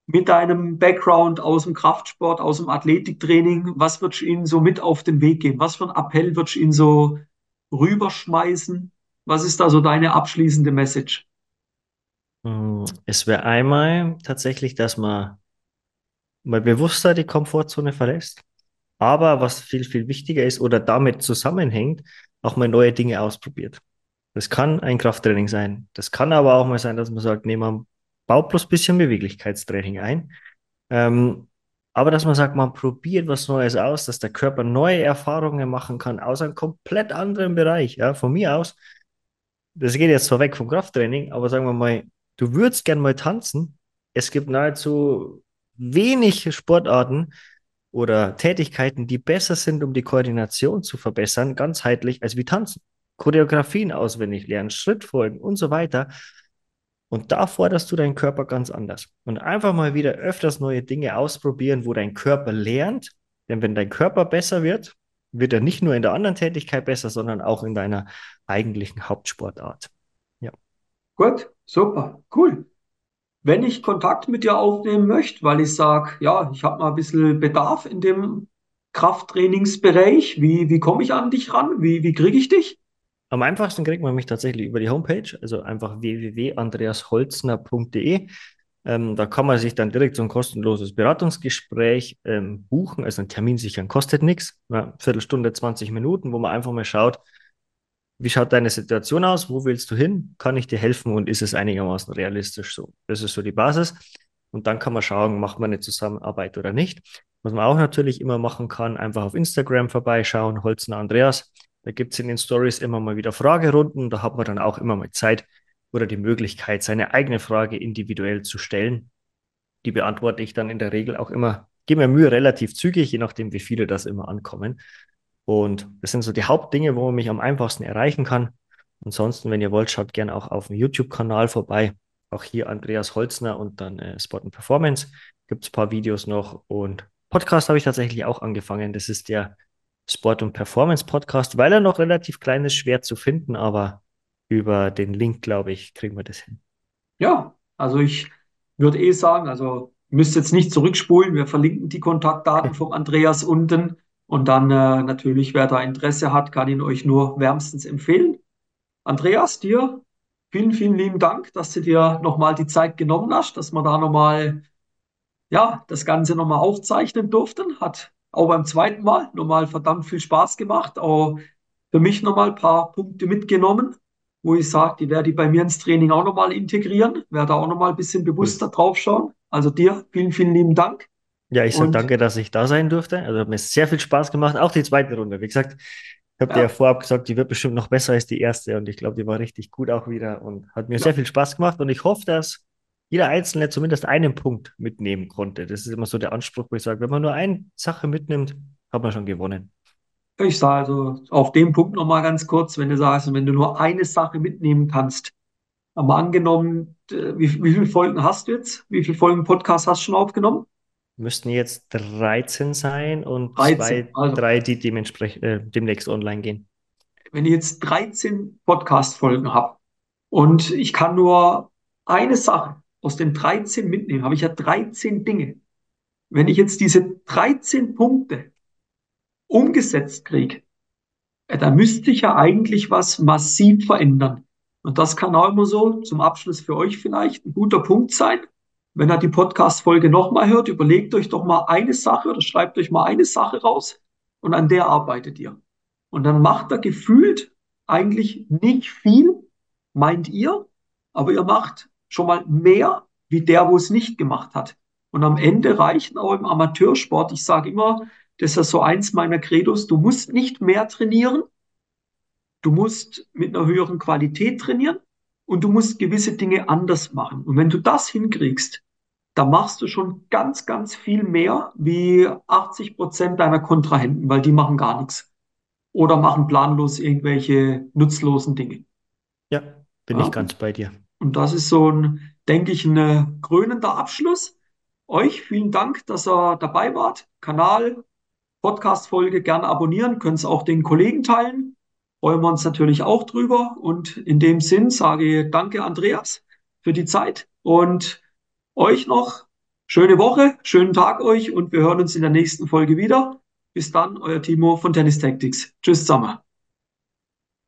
mit deinem Background aus dem Kraftsport, aus dem Athletiktraining, was würdest du ihnen so mit auf den Weg geben? Was für ein Appell würdest du ihnen so rüberschmeißen? Was ist da so deine abschließende Message? Hm, es wäre einmal tatsächlich, dass man mal bewusster die Komfortzone verlässt. Aber was viel, viel wichtiger ist oder damit zusammenhängt, auch mal neue Dinge ausprobiert. Das kann ein Krafttraining sein. Das kann aber auch mal sein, dass man sagt, nee, man baut bloß ein bisschen Beweglichkeitstraining ein. Ähm, aber dass man sagt, man probiert was Neues aus, dass der Körper neue Erfahrungen machen kann aus einem komplett anderen Bereich. Ja, von mir aus, das geht jetzt zwar weg vom Krafttraining, aber sagen wir mal, du würdest gern mal tanzen. Es gibt nahezu wenig Sportarten oder Tätigkeiten, die besser sind, um die Koordination zu verbessern, ganzheitlich, als wie tanzen. Choreografien auswendig lernen, Schrittfolgen und so weiter. Und da forderst du deinen Körper ganz anders. Und einfach mal wieder öfters neue Dinge ausprobieren, wo dein Körper lernt. Denn wenn dein Körper besser wird, wird er nicht nur in der anderen Tätigkeit besser, sondern auch in deiner eigentlichen Hauptsportart. Ja. Gut, super, cool. Wenn ich Kontakt mit dir aufnehmen möchte, weil ich sage, ja, ich habe mal ein bisschen Bedarf in dem Krafttrainingsbereich, wie, wie komme ich an dich ran? Wie, wie kriege ich dich? Am einfachsten kriegt man mich tatsächlich über die Homepage, also einfach www.andreasholzner.de. Ähm, da kann man sich dann direkt so ein kostenloses Beratungsgespräch ähm, buchen. Also ein Termin sichern kostet nichts. Eine Viertelstunde, 20 Minuten, wo man einfach mal schaut, wie schaut deine Situation aus? Wo willst du hin? Kann ich dir helfen und ist es einigermaßen realistisch so? Das ist so die Basis. Und dann kann man schauen, macht man eine Zusammenarbeit oder nicht. Was man auch natürlich immer machen kann, einfach auf Instagram vorbeischauen, Holzner Andreas. Da gibt es in den Stories immer mal wieder Fragerunden. Da hat man dann auch immer mal Zeit oder die Möglichkeit, seine eigene Frage individuell zu stellen. Die beantworte ich dann in der Regel auch immer, gebe mir Mühe relativ zügig, je nachdem, wie viele das immer ankommen. Und das sind so die Hauptdinge, wo man mich am einfachsten erreichen kann. Ansonsten, wenn ihr wollt, schaut gerne auch auf dem YouTube-Kanal vorbei. Auch hier Andreas Holzner und dann äh, Sport and Performance. Gibt es ein paar Videos noch und Podcast habe ich tatsächlich auch angefangen. Das ist der Sport- und Performance-Podcast, weil er noch relativ klein ist, schwer zu finden, aber über den Link, glaube ich, kriegen wir das hin. Ja, also ich würde eh sagen, also müsst jetzt nicht zurückspulen, wir verlinken die Kontaktdaten vom Andreas unten und dann äh, natürlich, wer da Interesse hat, kann ihn euch nur wärmstens empfehlen. Andreas, dir vielen, vielen lieben Dank, dass du dir nochmal die Zeit genommen hast, dass wir da nochmal, ja, das Ganze nochmal aufzeichnen durften. Hat auch beim zweiten Mal nochmal verdammt viel Spaß gemacht. Auch für mich nochmal ein paar Punkte mitgenommen, wo ich sage, die werde ich bei mir ins Training auch nochmal integrieren, werde auch nochmal ein bisschen bewusster drauf schauen. Also dir vielen, vielen lieben Dank. Ja, ich sage danke, dass ich da sein durfte. Also hat mir sehr viel Spaß gemacht, auch die zweite Runde. Wie gesagt, ich habe ja. dir ja vorab gesagt, die wird bestimmt noch besser als die erste und ich glaube, die war richtig gut auch wieder und hat mir ja. sehr viel Spaß gemacht und ich hoffe, dass jeder Einzelne zumindest einen Punkt mitnehmen konnte. Das ist immer so der Anspruch, wo ich sage, wenn man nur eine Sache mitnimmt, hat man schon gewonnen. Ich sage also auf dem Punkt nochmal ganz kurz, wenn du sagst, wenn du nur eine Sache mitnehmen kannst, aber angenommen, wie, wie viele Folgen hast du jetzt? Wie viele Folgen Podcast hast du schon aufgenommen? Müssten jetzt 13 sein und 13, zwei, also. drei, die dementsprechend äh, demnächst online gehen. Wenn ich jetzt 13 Podcast-Folgen habe und ich kann nur eine Sache aus den 13 mitnehmen, habe ich ja 13 Dinge. Wenn ich jetzt diese 13 Punkte umgesetzt kriege, äh, dann müsste ich ja eigentlich was massiv verändern. Und das kann auch immer so zum Abschluss für euch vielleicht ein guter Punkt sein. Wenn ihr die Podcast-Folge nochmal hört, überlegt euch doch mal eine Sache oder schreibt euch mal eine Sache raus und an der arbeitet ihr. Und dann macht er gefühlt eigentlich nicht viel, meint ihr, aber ihr macht schon mal mehr wie der, wo es nicht gemacht hat. Und am Ende reichen auch im Amateursport, ich sage immer, das ist so eins meiner Credos, du musst nicht mehr trainieren, du musst mit einer höheren Qualität trainieren und du musst gewisse Dinge anders machen. Und wenn du das hinkriegst, dann machst du schon ganz, ganz viel mehr wie 80 Prozent deiner Kontrahenten, weil die machen gar nichts. Oder machen planlos irgendwelche nutzlosen Dinge. Ja, bin ja. ich ganz bei dir. Und das ist so ein, denke ich, ein krönender Abschluss. Euch vielen Dank, dass ihr dabei wart. Kanal, Podcast-Folge gerne abonnieren, könnt es auch den Kollegen teilen. Freuen wir uns natürlich auch drüber. Und in dem Sinn sage ich danke, Andreas, für die Zeit und euch noch schöne Woche, schönen Tag euch und wir hören uns in der nächsten Folge wieder. Bis dann, euer Timo von Tennis Tactics. Tschüss zusammen.